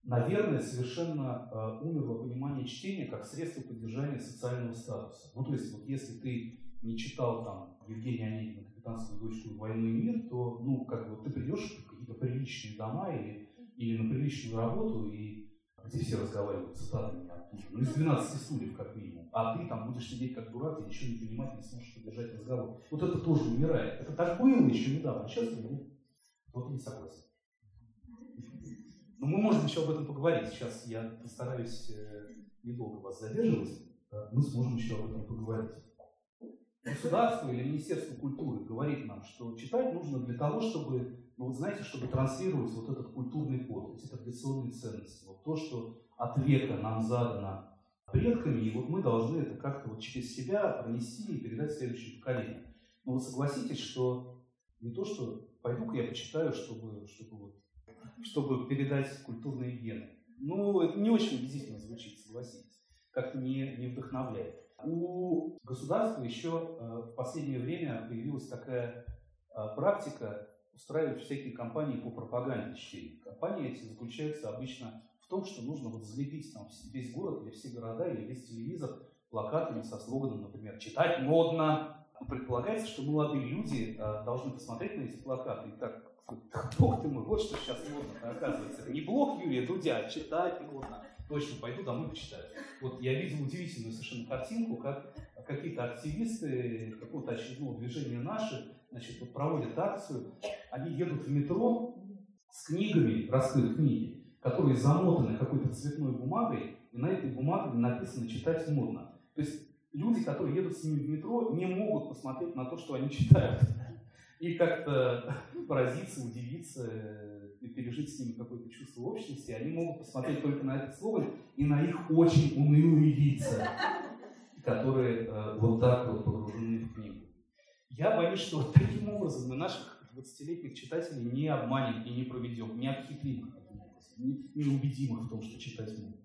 Наверное, совершенно э, умерло понимание чтения как средство поддержания социального статуса. Ну, то есть, вот если ты не читал там Евгения Онегина «Капитанскую дочку» «Войну и мир», то, ну, как бы ты придешь в какие-то приличные дома или, или на приличную работу, и где все разговаривают цитатами ну, из 12 стульев, как минимум, а ты там будешь сидеть как дурак и ничего не понимать, не сможешь поддержать разговор. Вот это тоже умирает. Это так было еще недавно, сейчас ну, вот не согласен. Но мы можем еще об этом поговорить. Сейчас я постараюсь э, недолго вас задерживать. Мы сможем еще об этом поговорить. Государство или Министерство культуры говорит нам, что читать нужно для того, чтобы ну, вот знаете, чтобы транслировать вот этот культурный код, эти традиционные ценности, вот то, что от века нам задано предками, и вот мы должны это как-то вот через себя пронести и передать следующему поколению. Но вот согласитесь, что не то, что пойду-ка я почитаю, чтобы, чтобы, вот, чтобы передать культурные гены. Ну, это не очень убедительно звучит, согласитесь. Как-то не, не вдохновляет. У государства еще э, в последнее время появилась такая э, практика устраивать всякие кампании по пропаганде чтения. Кампании эти заключаются обычно в том, что нужно вот залепить там весь город или все города или весь телевизор плакатами со слоганом, например, «Читать модно». Предполагается, что молодые люди э, должны посмотреть на эти плакаты и так, бог ты мой, вот что сейчас модно оказывается. Не блог Юрия Дудя, а читать модно. Точно, пойду домой почитаю. Вот я видел удивительную совершенно картинку, как какие-то активисты какого-то очередного движения «Наши» значит, вот проводят акцию, они едут в метро с книгами, раскрыв книги, которые замотаны какой-то цветной бумагой, и на этой бумаге написано «читать модно». То есть люди, которые едут с ними в метро, не могут посмотреть на то, что они читают. И как-то поразиться, удивиться, и пережить с ними какое-то чувство общности, они могут посмотреть только на этот слоган и на их очень унылые лица, которые э, вот так вот погружены в книгу. Я боюсь, что вот таким образом мы наших 20-летних читателей не обманем и не проведем, не обхитрим не, не убедим их в том, что читать можно.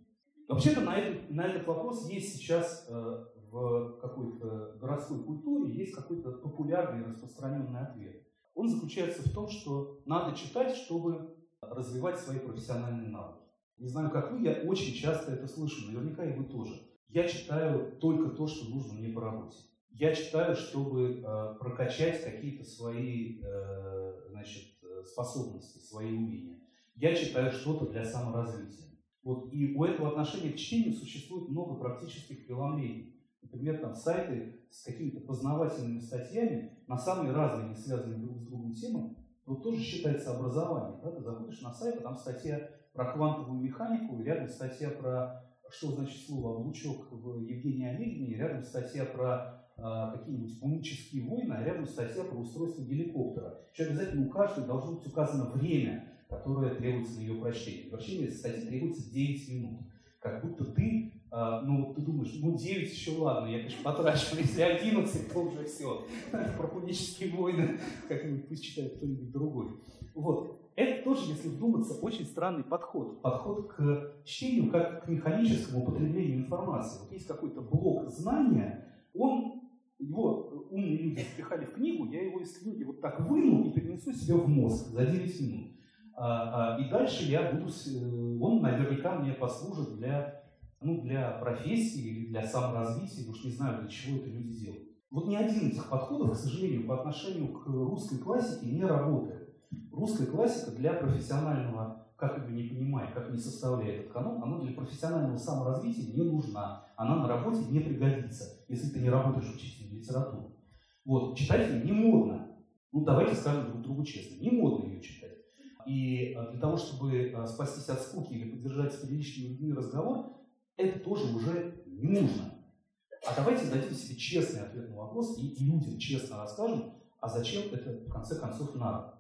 Вообще-то на этот, на этот вопрос есть сейчас э, в какой-то городской культуре есть какой-то популярный распространенный ответ. Он заключается в том, что надо читать, чтобы развивать свои профессиональные навыки. Не знаю, как вы, я очень часто это слышу, наверняка и вы тоже. Я читаю только то, что нужно мне по работе. Я читаю, чтобы э, прокачать какие-то свои э, значит, способности, свои умения. Я читаю что-то для саморазвития. Вот, и у этого отношения к чтению существует много практических преломлений. Например, там сайты с какими-то познавательными статьями на самые разные, не связанные друг с другом темы, вот тоже считается образование. Да? Ты заходишь на сайт, а там статья про квантовую механику, и рядом статья про, что значит слово облучок в Евгении Онегине, рядом статья про а, какие-нибудь пунические войны, а рядом статья про устройство геликоптера. Еще обязательно у каждой должно быть указано время, которое требуется на ее прочтение. Прочтение статьи требуется 9 минут. Как будто ты, ну, ты думаешь, ну, 9 еще ладно, я, конечно, потрачу, если 11, то уже все. Про пунические войны как-нибудь пусть читает кто-нибудь другой. Вот. Это тоже, если вдуматься, очень странный подход. Подход к чтению как к механическому употреблению информации. Вот есть какой-то блок знания, он, его умные люди впихали в книгу, я его из книги вот так выну и перенесу себе в мозг за 9 минут. А, а, и дальше я буду, он наверняка мне послужит для, ну, для профессии или для саморазвития, уж не знаю, для чего это люди делают. Вот ни один из этих подходов, к сожалению, по отношению к русской классике не работает. Русская классика для профессионального, как бы не понимая, как не составляя этот канон, она для профессионального саморазвития не нужна. Она на работе не пригодится, если ты не работаешь учителем литературы. Вот, читать не модно. Ну, давайте скажем друг другу честно, не модно ее читать. И э, для того, чтобы э, спастись от скуки или поддержать с разговор, это тоже уже не нужно. А давайте дадим себе честный ответ на вопрос и людям честно расскажем, а зачем это в конце концов надо.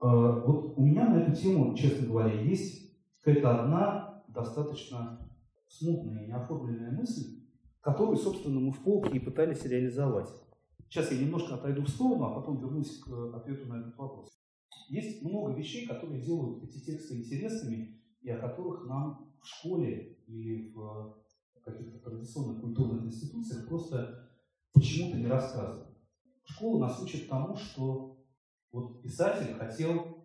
Э, вот у меня на эту тему, честно говоря, есть какая-то одна достаточно смутная и неоформленная мысль, которую, собственно, мы в полке и пытались реализовать. Сейчас я немножко отойду в сторону, а потом вернусь к ответу на этот вопрос. Есть много вещей, которые делают эти тексты интересными и о которых нам в школе или в каких-то традиционных культурных институциях просто почему-то не рассказывают. Школа нас учит тому, что вот писатель хотел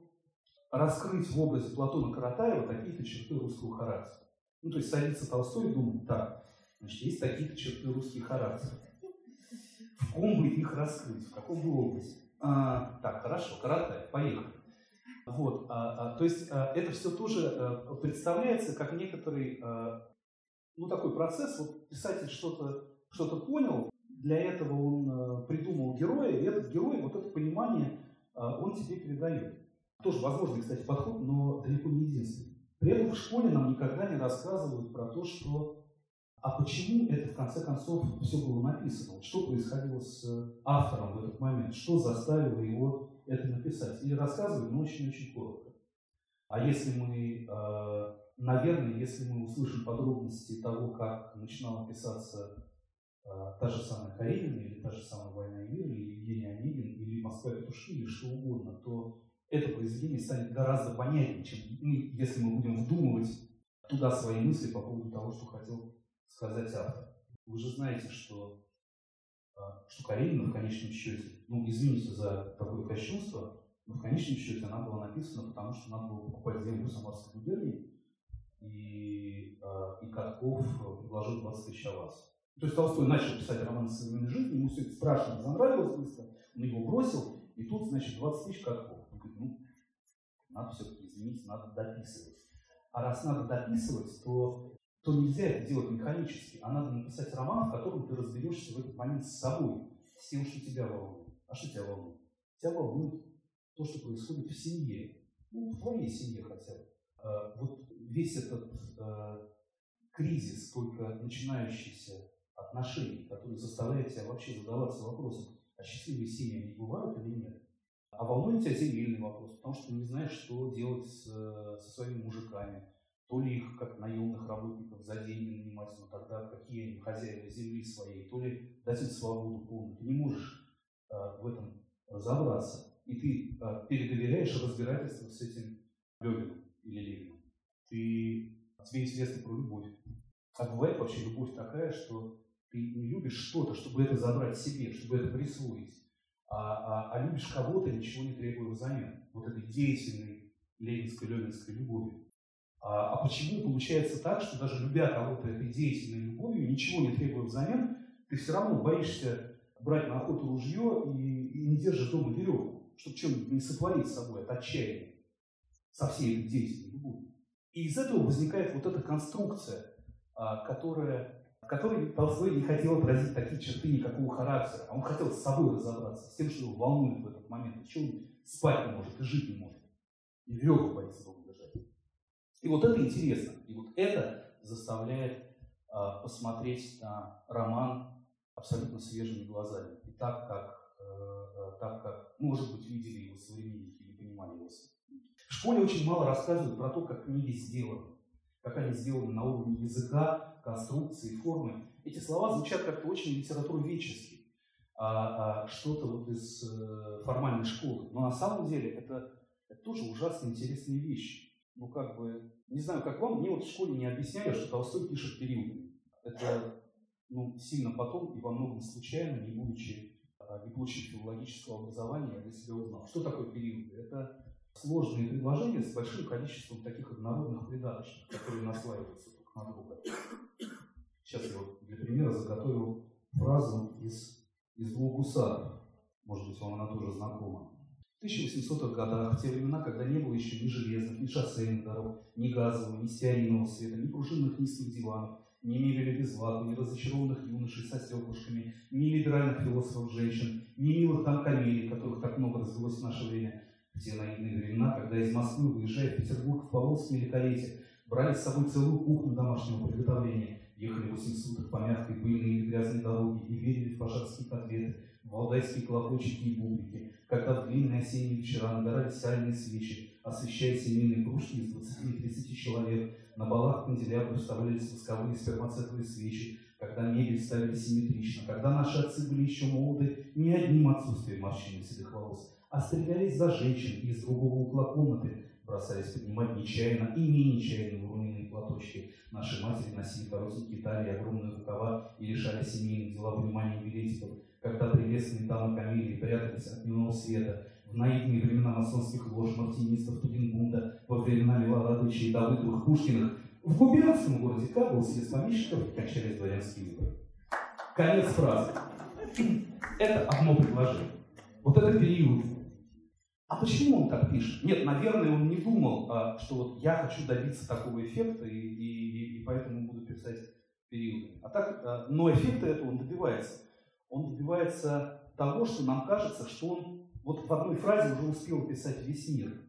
раскрыть в образе Платона Каратаева какие-то черты русского характера. Ну, то есть садится Толстой и думает, так, значит, есть такие-то черты русских характера. В ком бы их раскрыть, в каком бы образе? А, так, хорошо, Каратаев, поехали. Вот, а, а, то есть а, это все тоже а, представляется как некоторый, а, ну, такой процесс, вот писатель что-то что понял, для этого он а, придумал героя, и этот герой, вот это понимание а, он тебе передает. Тоже возможный, кстати, подход, но далеко не единственный. При этом в школе нам никогда не рассказывают про то, что а почему это в конце концов все было написано? Что происходило с автором в этот момент? Что заставило его это написать? Или рассказывают, но очень-очень коротко. А если мы, а, наверное, если мы услышим подробности того, как начинала писаться а, та же самая Каренина, или та же самая «Война и мир», или Евгений Онегин, или «Москва петушки», или что угодно, то это произведение станет гораздо понятнее, чем мы, если мы будем вдумывать туда свои мысли по поводу того, что хотел сказать автор. Вы же знаете, что, что Каренина в конечном счете, ну, извините за такое кощунство, но в конечном счете она была написана, потому что надо было покупать землю Самарской губернии, и, а, и Катков предложил 20 тысяч авансов. То есть Толстой начал писать роман современной жизни, ему все это страшно разонравилось быстро, он его бросил, и тут, значит, 20 тысяч катков. Он говорит, ну, надо все-таки, извините, надо дописывать. А раз надо дописывать, то, то нельзя это делать механически, а надо написать роман, в котором ты разберешься в этот момент с собой, с тем, что тебя волнует. А что тебя волнует? Тебя волнует то, что происходит в семье. Ну, в твоей семье хотя бы. А, вот весь этот э, кризис, только начинающийся отношений, которые заставляют тебя вообще задаваться вопросом, а счастливые семьи они бывают или нет? А волнует тебя земельный вопрос, потому что ты не знаешь, что делать с, со своими мужиками. То ли их, как наемных работников, за деньги нанимать, но тогда какие они хозяева земли своей, то ли дать им свободу полную. Ты не можешь э, в этом разобраться. И ты э, передоверяешь разбирательство с этим Левиным или Левиным. Ты, тебе интересно про любовь. А бывает вообще любовь такая, что ты не любишь что-то, чтобы это забрать себе, чтобы это присвоить, а, а, а любишь кого-то, ничего не требуя взамен. Вот этой деятельной ленинской, ленинской любовью. А, а почему получается так, что даже любя кого-то этой деятельной любовью, ничего не требуя взамен, ты все равно боишься брать на охоту ружье и, и не держишь дома веревку, чтобы чем-нибудь не сотворить с собой от отчаяния со всей этой деятельной любовью. И из этого возникает вот эта конструкция, а, которая которой Толстой не хотел отразить такие черты никакого характера, а он хотел с собой разобраться, с тем, что его волнует в этот момент, почему он спать не может и жить не может, и веревку боится дома. И вот это интересно, и вот это заставляет а, посмотреть на роман абсолютно свежими глазами. И так, как, э, так, как может быть, видели его современники или понимали его В школе очень мало рассказывают про то, как книги сделаны, как они сделаны на уровне языка, конструкции, формы. Эти слова звучат как-то очень литературоведчески, а, а что-то вот из э, формальной школы. Но на самом деле это, это тоже ужасно интересные вещи. Ну, как бы, не знаю, как вам, мне вот в школе не объясняли, что Толстой пишет периодами. Это ну, сильно потом и во многом случайно, не будучи, а, не получив филологического образования, я для себя узнал. Что такое периоды? Это сложные предложения с большим количеством таких однородных придаточных, которые наслаиваются друг на друга. Сейчас я вот для примера заготовил фразу из, из двух гусаров. Может быть, вам она тоже знакома. В 1800-х годах, в те времена, когда не было еще ни железных, ни шоссейных дорог, ни газового, ни стеаринового света, ни пружинных низких диванов, ни мебели без лаку, ни разочарованных юношей со стеклышками, ни либеральных философов женщин, ни милых там камелий, которых так много развелось в наше время, в те наивные времена, когда из Москвы, выезжая в Петербург в Поволжске или карете, брали с собой целую кухню домашнего приготовления, ехали 8 суток по мягкой, пыльной или грязной дороге и верили в пожарские котлеты, валдайские колокольчики и бублики, когда в длинные осенние вечера нагорали сальные свечи, освещая семейные кружки из 20-30 человек, на балах канделябры вставлялись восковые спермацетовые свечи, когда мебель ставили симметрично, когда наши отцы были еще молоды не одним отсутствием морщин седых волос, а стрелялись за женщин из другого угла комнаты, бросались поднимать нечаянно и не нечаянно выроненные платочки. Наши матери носили коротенькие талии, огромные рукава и решали семейные дела внимания билетиков, когда прелестные дамы Камилии прятались от дневного света, в наивные времена масонских лож, мартинистов, Тугенбунда, во времена Льва Радовича и Давыдовых Пушкиных, в губернском городе Кабул съезд помещиков кончались дворянские выборы. Конец фразы. Это одно предложение. Вот это период. А почему он так пишет? Нет, наверное, он не думал, а, что вот я хочу добиться такого эффекта, и, и, и поэтому буду писать периоды. А так, а, но эффекта этого он добивается. Он добивается того, что нам кажется, что он вот в одной фразе уже успел описать весь мир.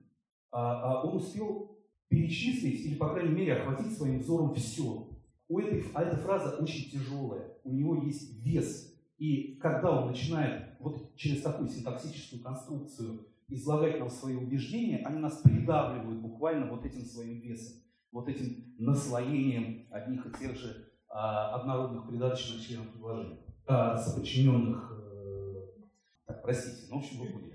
А, а он успел перечислить или, по крайней мере, охватить своим взором все. У этой, а эта фраза очень тяжелая, у него есть вес. И когда он начинает вот через такую синтаксическую конструкцию излагать нам свои убеждения, они нас придавливают буквально вот этим своим весом, вот этим наслоением одних и тех же а, однородных придаточных членов предложения, а, соподчиненных так, простите, ну, в общем, вы поняли.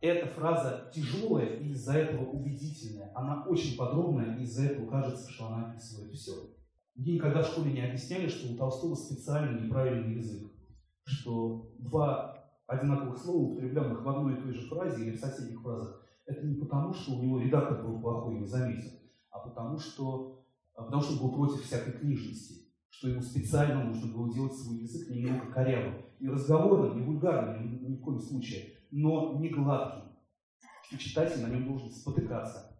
Эта фраза тяжелая и из-за этого убедительная. Она очень подробная, и из-за этого кажется, что она описывает все. Мне никогда в школе не объясняли, что у Толстого специальный неправильный язык. Что два одинаковых слова, употребленных в одной и той же фразе или в соседних фразах, это не потому, что у него редактор был плохой и не заметил, а потому что, а потому что он был против всякой книжности что ему специально нужно было делать свой язык немного корявым. Не разговорным, не вульгарным, ни, в коем случае, но не гладким. Что читатель на нем должен спотыкаться.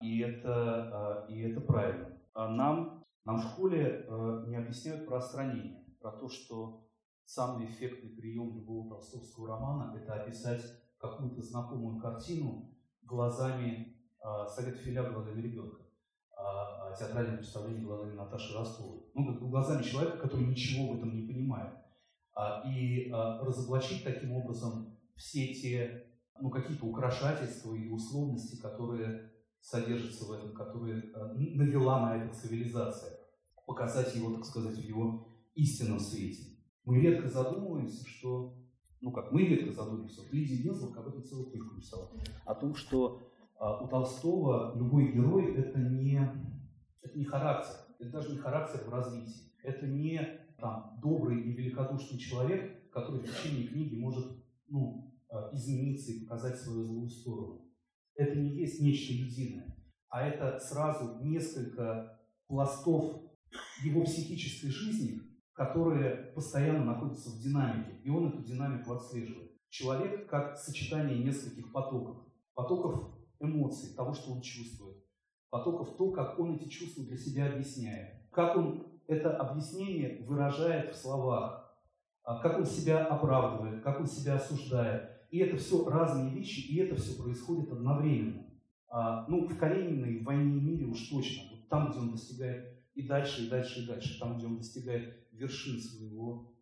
И это, а, и это правильно. А нам, нам в школе а, не объясняют про остранение, про то, что самый эффектный прием любого толстовского романа – это описать какую-то знакомую картину глазами Совет Филя глазами ребенка театральное представление глазами Наташи Ростовой. Ну, как бы глазами человека, который ничего в этом не понимает. А, и а, разоблачить таким образом все те, ну, какие-то украшательства и условности, которые содержатся в этом, которые а, навела на это цивилизация. Показать его, так сказать, в его истинном свете. Мы редко задумываемся, что ну как, мы редко задумываемся, вот Лидия Гензлок об этом целую книжку написала, о том, что у Толстого любой герой – это не это не характер, это даже не характер в развитии. Это не там, добрый и великодушный человек, который в течение книги может ну, э, измениться и показать свою злую сторону. Это не есть нечто единое, а это сразу несколько пластов его психической жизни, которые постоянно находятся в динамике, и он эту динамику отслеживает. Человек как сочетание нескольких потоков. Потоков эмоций, того, что он чувствует, потоков то, как он эти чувства для себя объясняет, как он это объяснение выражает в словах, а, как он себя оправдывает, как он себя осуждает. И это все разные вещи, и это все происходит одновременно. А, ну, в Карениной, в «Войне и мире» уж точно. Вот там, где он достигает и дальше, и дальше, и дальше. Там, где он достигает вершин своего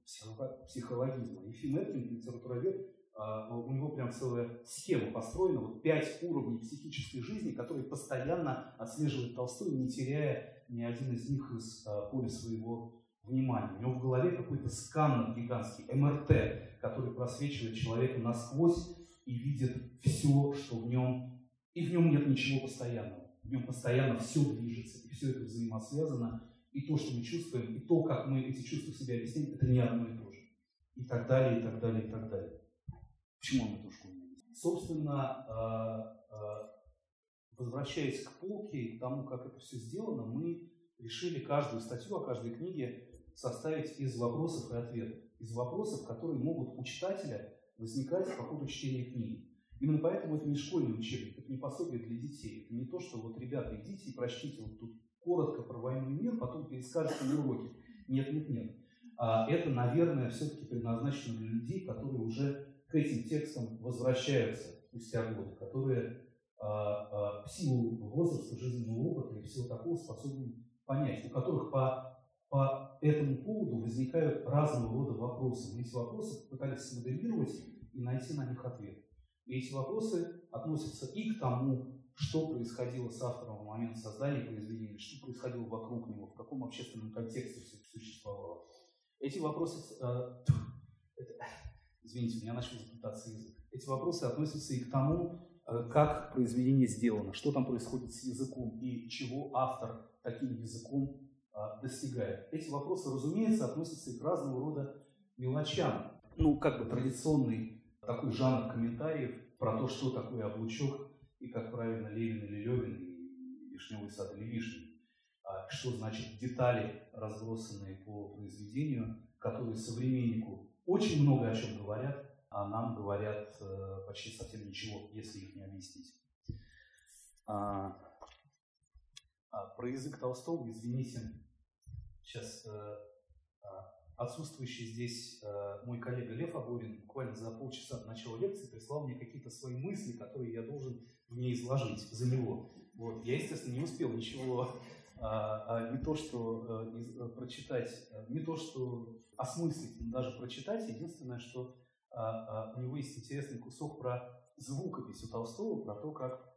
психологизма. Финн Эткин, литературовед, у него прям целая схема построена, вот пять уровней психической жизни, которые постоянно отслеживает Толстой, не теряя ни один из них из а, поля своего внимания. У него в голове какой-то сканер гигантский, МРТ, который просвечивает человека насквозь и видит все, что в нем, и в нем нет ничего постоянного. В нем постоянно все движется, и все это взаимосвязано, и то, что мы чувствуем, и то, как мы эти чувства себе объясним, это не одно и то же. И так далее, и так далее, и так далее. Почему он эту школу не Собственно, а, а, возвращаясь к полке и к тому, как это все сделано, мы решили каждую статью о каждой книге составить из вопросов и ответов. Из вопросов, которые могут у читателя возникать по ходу чтения книги. Именно поэтому это не школьный учебник, это не пособие для детей. Это не то, что вот, ребята, идите и прочтите вот тут коротко про и мир, потом перескажете на уроке. Нет, нет, нет. А это, наверное, все-таки предназначено для людей, которые уже к этим текстам возвращаются спустя годы, которые а, а, в силу возраста, жизненного опыта и всего такого способны понять, у которых по, по этому поводу возникают разного рода вопросы. Мы эти вопросы пытались смоделировать и найти на них ответ. И эти вопросы относятся и к тому, что происходило с автором в момент создания произведения, что происходило вокруг него, в каком общественном контексте все существовало. Эти вопросы... Э, извините, у меня начал заплетаться язык. Эти вопросы относятся и к тому, э, как произведение сделано, что там происходит с языком и чего автор таким языком э, достигает. Эти вопросы, разумеется, относятся и к разного рода мелочам. Ну, как бы традиционный такой жанр комментариев про то, что такое облучок и как правильно Левин или Левин, и Вишневый сад или Вишня. А что значит детали, разбросанные по произведению, которые современнику очень много о чем говорят, а нам говорят э, почти совсем ничего, если их не объяснить. А, а, про язык Толстого, извините, сейчас э, а, отсутствующий здесь э, мой коллега Лев Аборин буквально за полчаса до начала лекции прислал мне какие-то свои мысли, которые я должен в ней изложить за него. Вот. Я, естественно, не успел ничего а, а, не то что а, прочитать, не то что осмыслить, но даже прочитать. Единственное, что а, у него есть интересный кусок про звукопись у Толстого, про то, как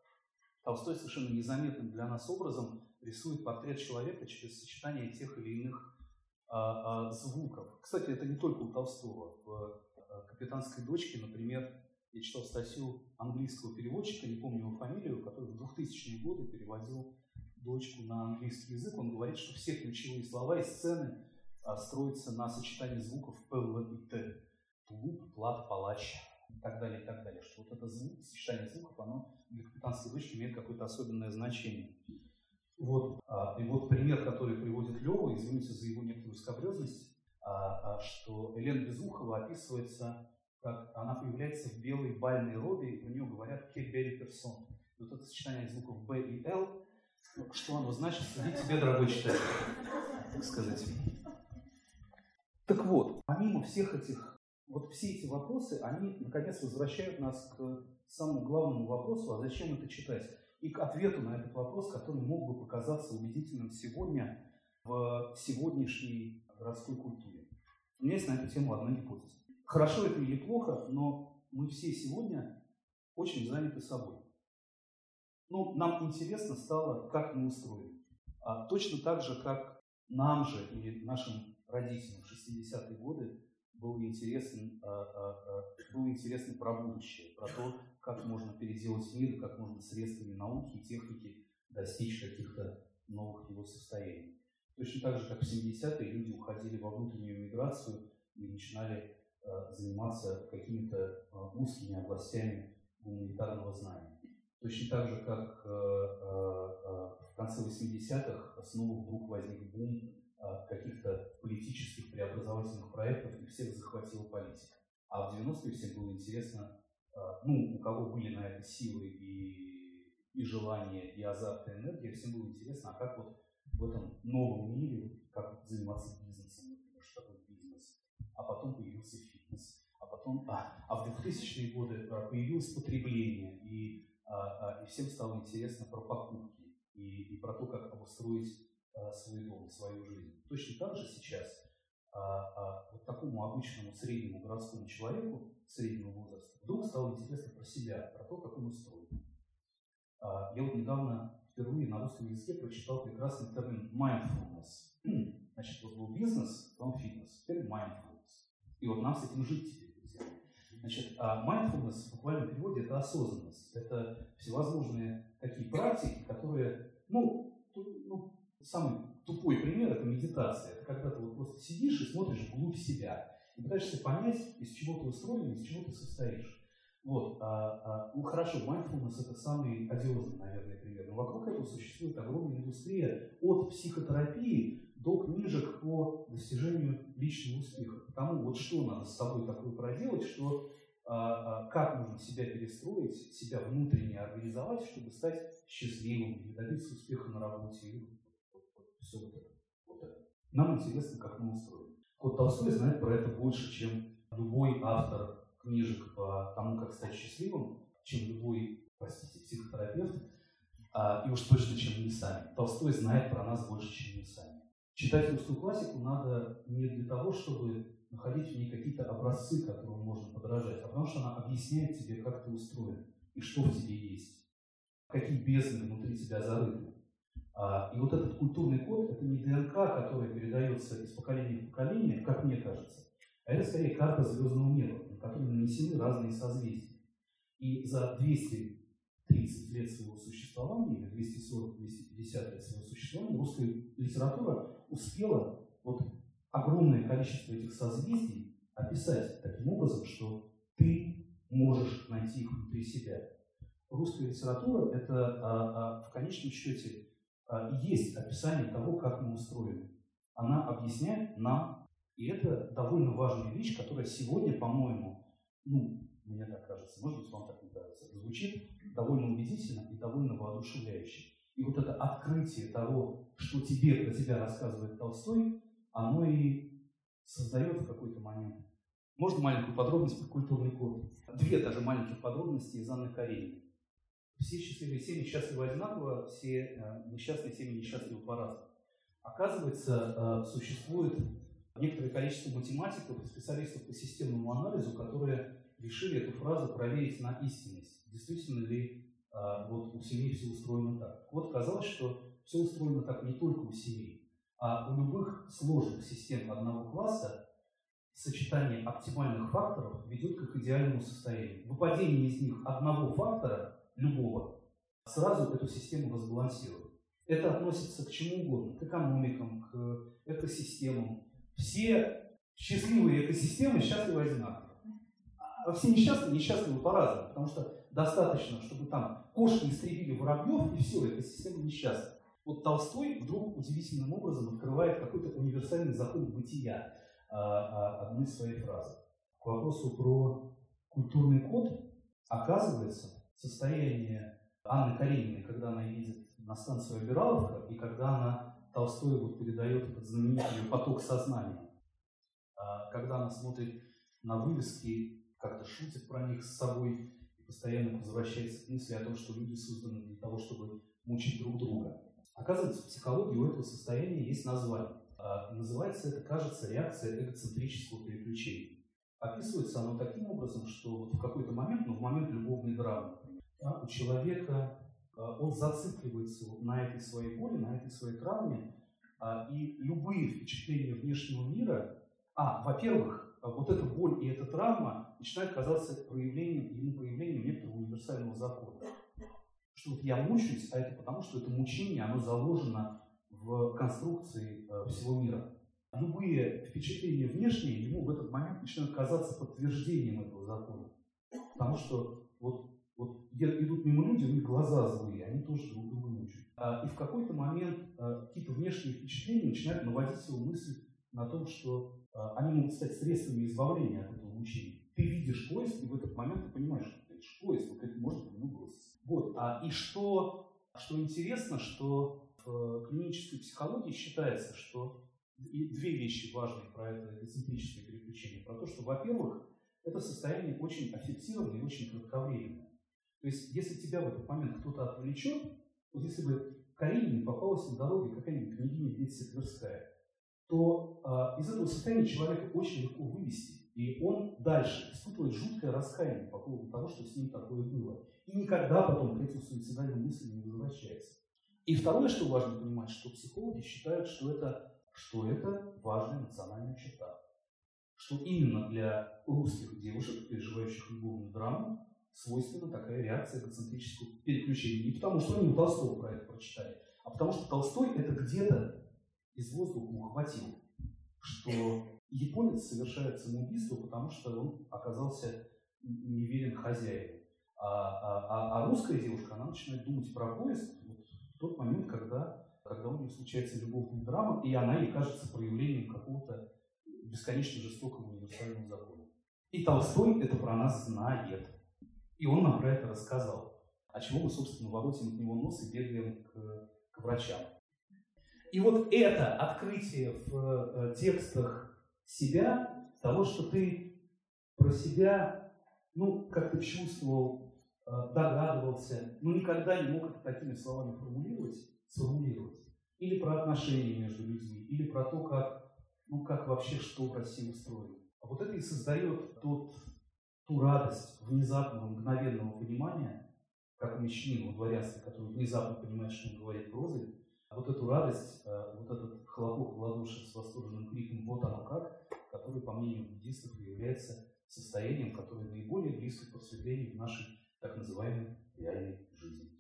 Толстой совершенно незаметным для нас образом рисует портрет человека через сочетание тех или иных звуков. Кстати, это не только у Толстого. В «Капитанской дочке», например, я читал статью английского переводчика, не помню его фамилию, который в 2000-е годы переводил дочку на английский язык, он говорит, что все ключевые слова и сцены а, строятся на сочетании звуков П, Л и Т. Тулуп, плат, палач и так далее, и так далее. Что вот это звук, сочетание звуков, оно для капитанской дочки имеет какое-то особенное значение. Вот, а, и вот пример, который приводит Лева, извините за его некоторую скобрезность, а, что Елена Безухова описывается, как она появляется в белой бальной робе, и у нее говорят «кебери персон». Вот это сочетание звуков «б» и «л» что оно значит, суди тебе, дорогой читатель, так сказать. Так вот, помимо всех этих, вот все эти вопросы, они, наконец, возвращают нас к самому главному вопросу, а зачем это читать? И к ответу на этот вопрос, который мог бы показаться убедительным сегодня в сегодняшней городской культуре. У меня есть на эту тему одна гипотеза. Хорошо это или плохо, но мы все сегодня очень заняты собой. Ну, нам интересно стало, как мы устроены. А точно так же, как нам же и нашим родителям в 60-е годы было интересно, а, а, а, было интересно про будущее, про то, как можно переделать мир, как можно средствами науки и техники достичь каких-то новых его состояний. Точно так же, как в 70-е люди уходили во внутреннюю миграцию и начинали заниматься какими-то узкими областями гуманитарного знания. Точно так же, как э, э, э, в конце 80-х снова вдруг возник бум каких-то политических преобразовательных проектов, и всех захватила политика. А в 90-е всем было интересно, ну, у кого были на это силы и, и желание, и азарт, и энергия, всем было интересно, а как вот в этом новом мире, как заниматься бизнесом, например, что такое бизнес. А потом появился фитнес. А потом, а, а в 2000-е годы появилось потребление, и и всем стало интересно про покупки и, и про то, как обустроить а, свой дом, свою жизнь. Точно так же сейчас а, а, вот такому обычному среднему городскому человеку среднего возраста вдруг стало интересно про себя, про то, как он устроен. А, я вот недавно впервые на русском языке прочитал прекрасный термин mindfulness. Значит, вот был бизнес, потом фитнес, теперь mindfulness. И вот нам с этим жить теперь. Значит, а mindfulness в буквальном переводе это осознанность. Это всевозможные такие практики, которые, ну, ну самый тупой пример – это медитация. Это когда ты вот просто сидишь и смотришь вглубь себя. И пытаешься понять, из чего ты устроен, из чего ты состоишь. Вот, а, а, ну хорошо, mindfulness это самый одиозный, наверное, пример. Но вокруг этого существует огромная индустрия от психотерапии до книжек по достижению личного успеха. Потому вот что надо с собой такое проделать, что а, а, как нужно себя перестроить, себя внутренне организовать, чтобы стать счастливым или добиться успеха на работе. И все вот это, вот это. Нам интересно, как мы устроены. Вот Толстой знает про это больше, чем любой автор книжек по тому, как стать счастливым, чем любой, простите, психотерапевт, а, и уж точно, чем мы сами. Толстой знает про нас больше, чем мы сами. Читать русскую классику надо не для того, чтобы находить в ней какие-то образцы, которым можно подражать, а потому что она объясняет тебе, как ты устроен и что в тебе есть, какие бездны внутри тебя зарыты. А, и вот этот культурный код – это не ДНК, который передается из поколения в поколение, как мне кажется, а это скорее карта звездного неба, на которой нанесены разные созвездия. И за 230 лет своего существования, или 240-250 лет своего существования, русская литература успела вот огромное количество этих созвездий описать таким образом, что ты можешь найти их внутри себя. Русская литература – это а, а, в конечном счете а, есть описание того, как мы устроены. Она объясняет нам и это довольно важная вещь, которая сегодня, по-моему, ну, мне так кажется, может быть, вам так не кажется, звучит довольно убедительно и довольно воодушевляюще. И вот это открытие того, что тебе про тебя рассказывает Толстой, оно и создает в какой-то момент. Можно маленькую подробность про культурный код? Две даже маленьких подробности из Анны Карениной. Все счастливые семьи счастливы одинаково, все э, несчастные семьи несчастливы по-разному. Оказывается, э, существует некоторое количество математиков специалистов по системному анализу, которые решили эту фразу проверить на истинность. Действительно ли вот у семей все устроено так. Вот казалось, что все устроено так не только у семей, а у любых сложных систем одного класса сочетание оптимальных факторов ведет к их идеальному состоянию. Выпадение из них одного фактора, любого, сразу эту систему разбалансирует. Это относится к чему угодно, к экономикам, к экосистемам, все счастливые экосистемы счастливы одинаково. А все несчастные несчастливы по-разному, потому что достаточно, чтобы там кошки истребили воробьев, и все, экосистема несчастна. Вот Толстой вдруг удивительным образом открывает какой-то универсальный закон бытия а, а, одной своей фразы. К вопросу про культурный код, оказывается, состояние Анны Карениной, когда она едет на станцию Обираловка, и когда она Толстой вот передает этот знаменитый поток сознания. А когда она смотрит на вывески, как-то шутит про них с собой постоянно возвращается к мысли о том, что люди созданы для того, чтобы мучить друг друга. Оказывается, в психологии у этого состояния есть название. А называется это, кажется, реакция эгоцентрического переключения. Описывается оно таким образом, что вот в какой-то момент, ну, в момент любовной драмы, да, у человека а, он зацикливается вот на этой своей боли, на этой своей травме, а, и любые впечатления внешнего мира, а, во-первых, вот эта боль и эта травма начинают казаться проявлением, ему проявлением некоторого универсального закона. Что вот я мучаюсь, а это потому, что это мучение, оно заложено в конструкции всего мира. Любые впечатления внешние ему в этот момент начинают казаться подтверждением этого закона. Потому что вот вот идут мимо люди, у них глаза злые, они тоже друг друга мучают. А, и в какой-то момент а, какие-то внешние впечатления начинают наводить его мысль на том, что а, они могут стать средствами избавления от этого мучения. Ты видишь поиск, и в этот момент ты понимаешь, что видишь поиск, вот это можно по нему. Вот. А, и что, что интересно, что в клинической психологии считается, что две вещи важные про это эксцентрическое переключение. Про то, что, во-первых, это состояние очень аффективное и очень кратковременное. То есть, если тебя в этот момент кто-то отвлечет, вот если бы Каренине попалась на дороге какая-нибудь княгиня Бетси Тверская, то э, из этого состояния человека очень легко вывести. И он дальше испытывает жуткое раскаяние по поводу того, что с ним такое было. И никогда потом к этим суицидальным мыслям не возвращается. И второе, что важно понимать, что психологи считают, что это, что это важная национальная черта. Что именно для русских девушек, переживающих любовную драму, свойственна такая реакция эгоцентрического переключения. Не потому, что они у Толстого про это прочитали, а потому что Толстой это где-то из воздуха ухватил, что японец совершает самоубийство, потому что он оказался неверен хозяину. А, а, а, а русская девушка, она начинает думать про поезд вот, в тот момент, когда, когда у нее случается любовная драма, и она ей кажется проявлением какого-то бесконечно жестокого универсального закона. И Толстой это про нас знает. И он нам про это рассказал. А чего мы, собственно, воротим от него нос и бегаем к, к врачам. И вот это открытие в э, текстах себя, того, что ты про себя, ну, как то чувствовал, э, догадывался, но никогда не мог это такими словами формулировать, сформулировать. Или про отношения между людьми, или про то, как, ну, как вообще что в России устроено. А вот это и создает тот, ту радость внезапного, мгновенного понимания, как у мещанина дворянстве, который внезапно понимает, что он говорит прозой, вот эту радость, э, вот этот хлопок в ладоши с восторженным криком «вот оно как», который, по мнению буддистов, является состоянием, которое наиболее близко к просветлению в нашей так называемой реальной жизни.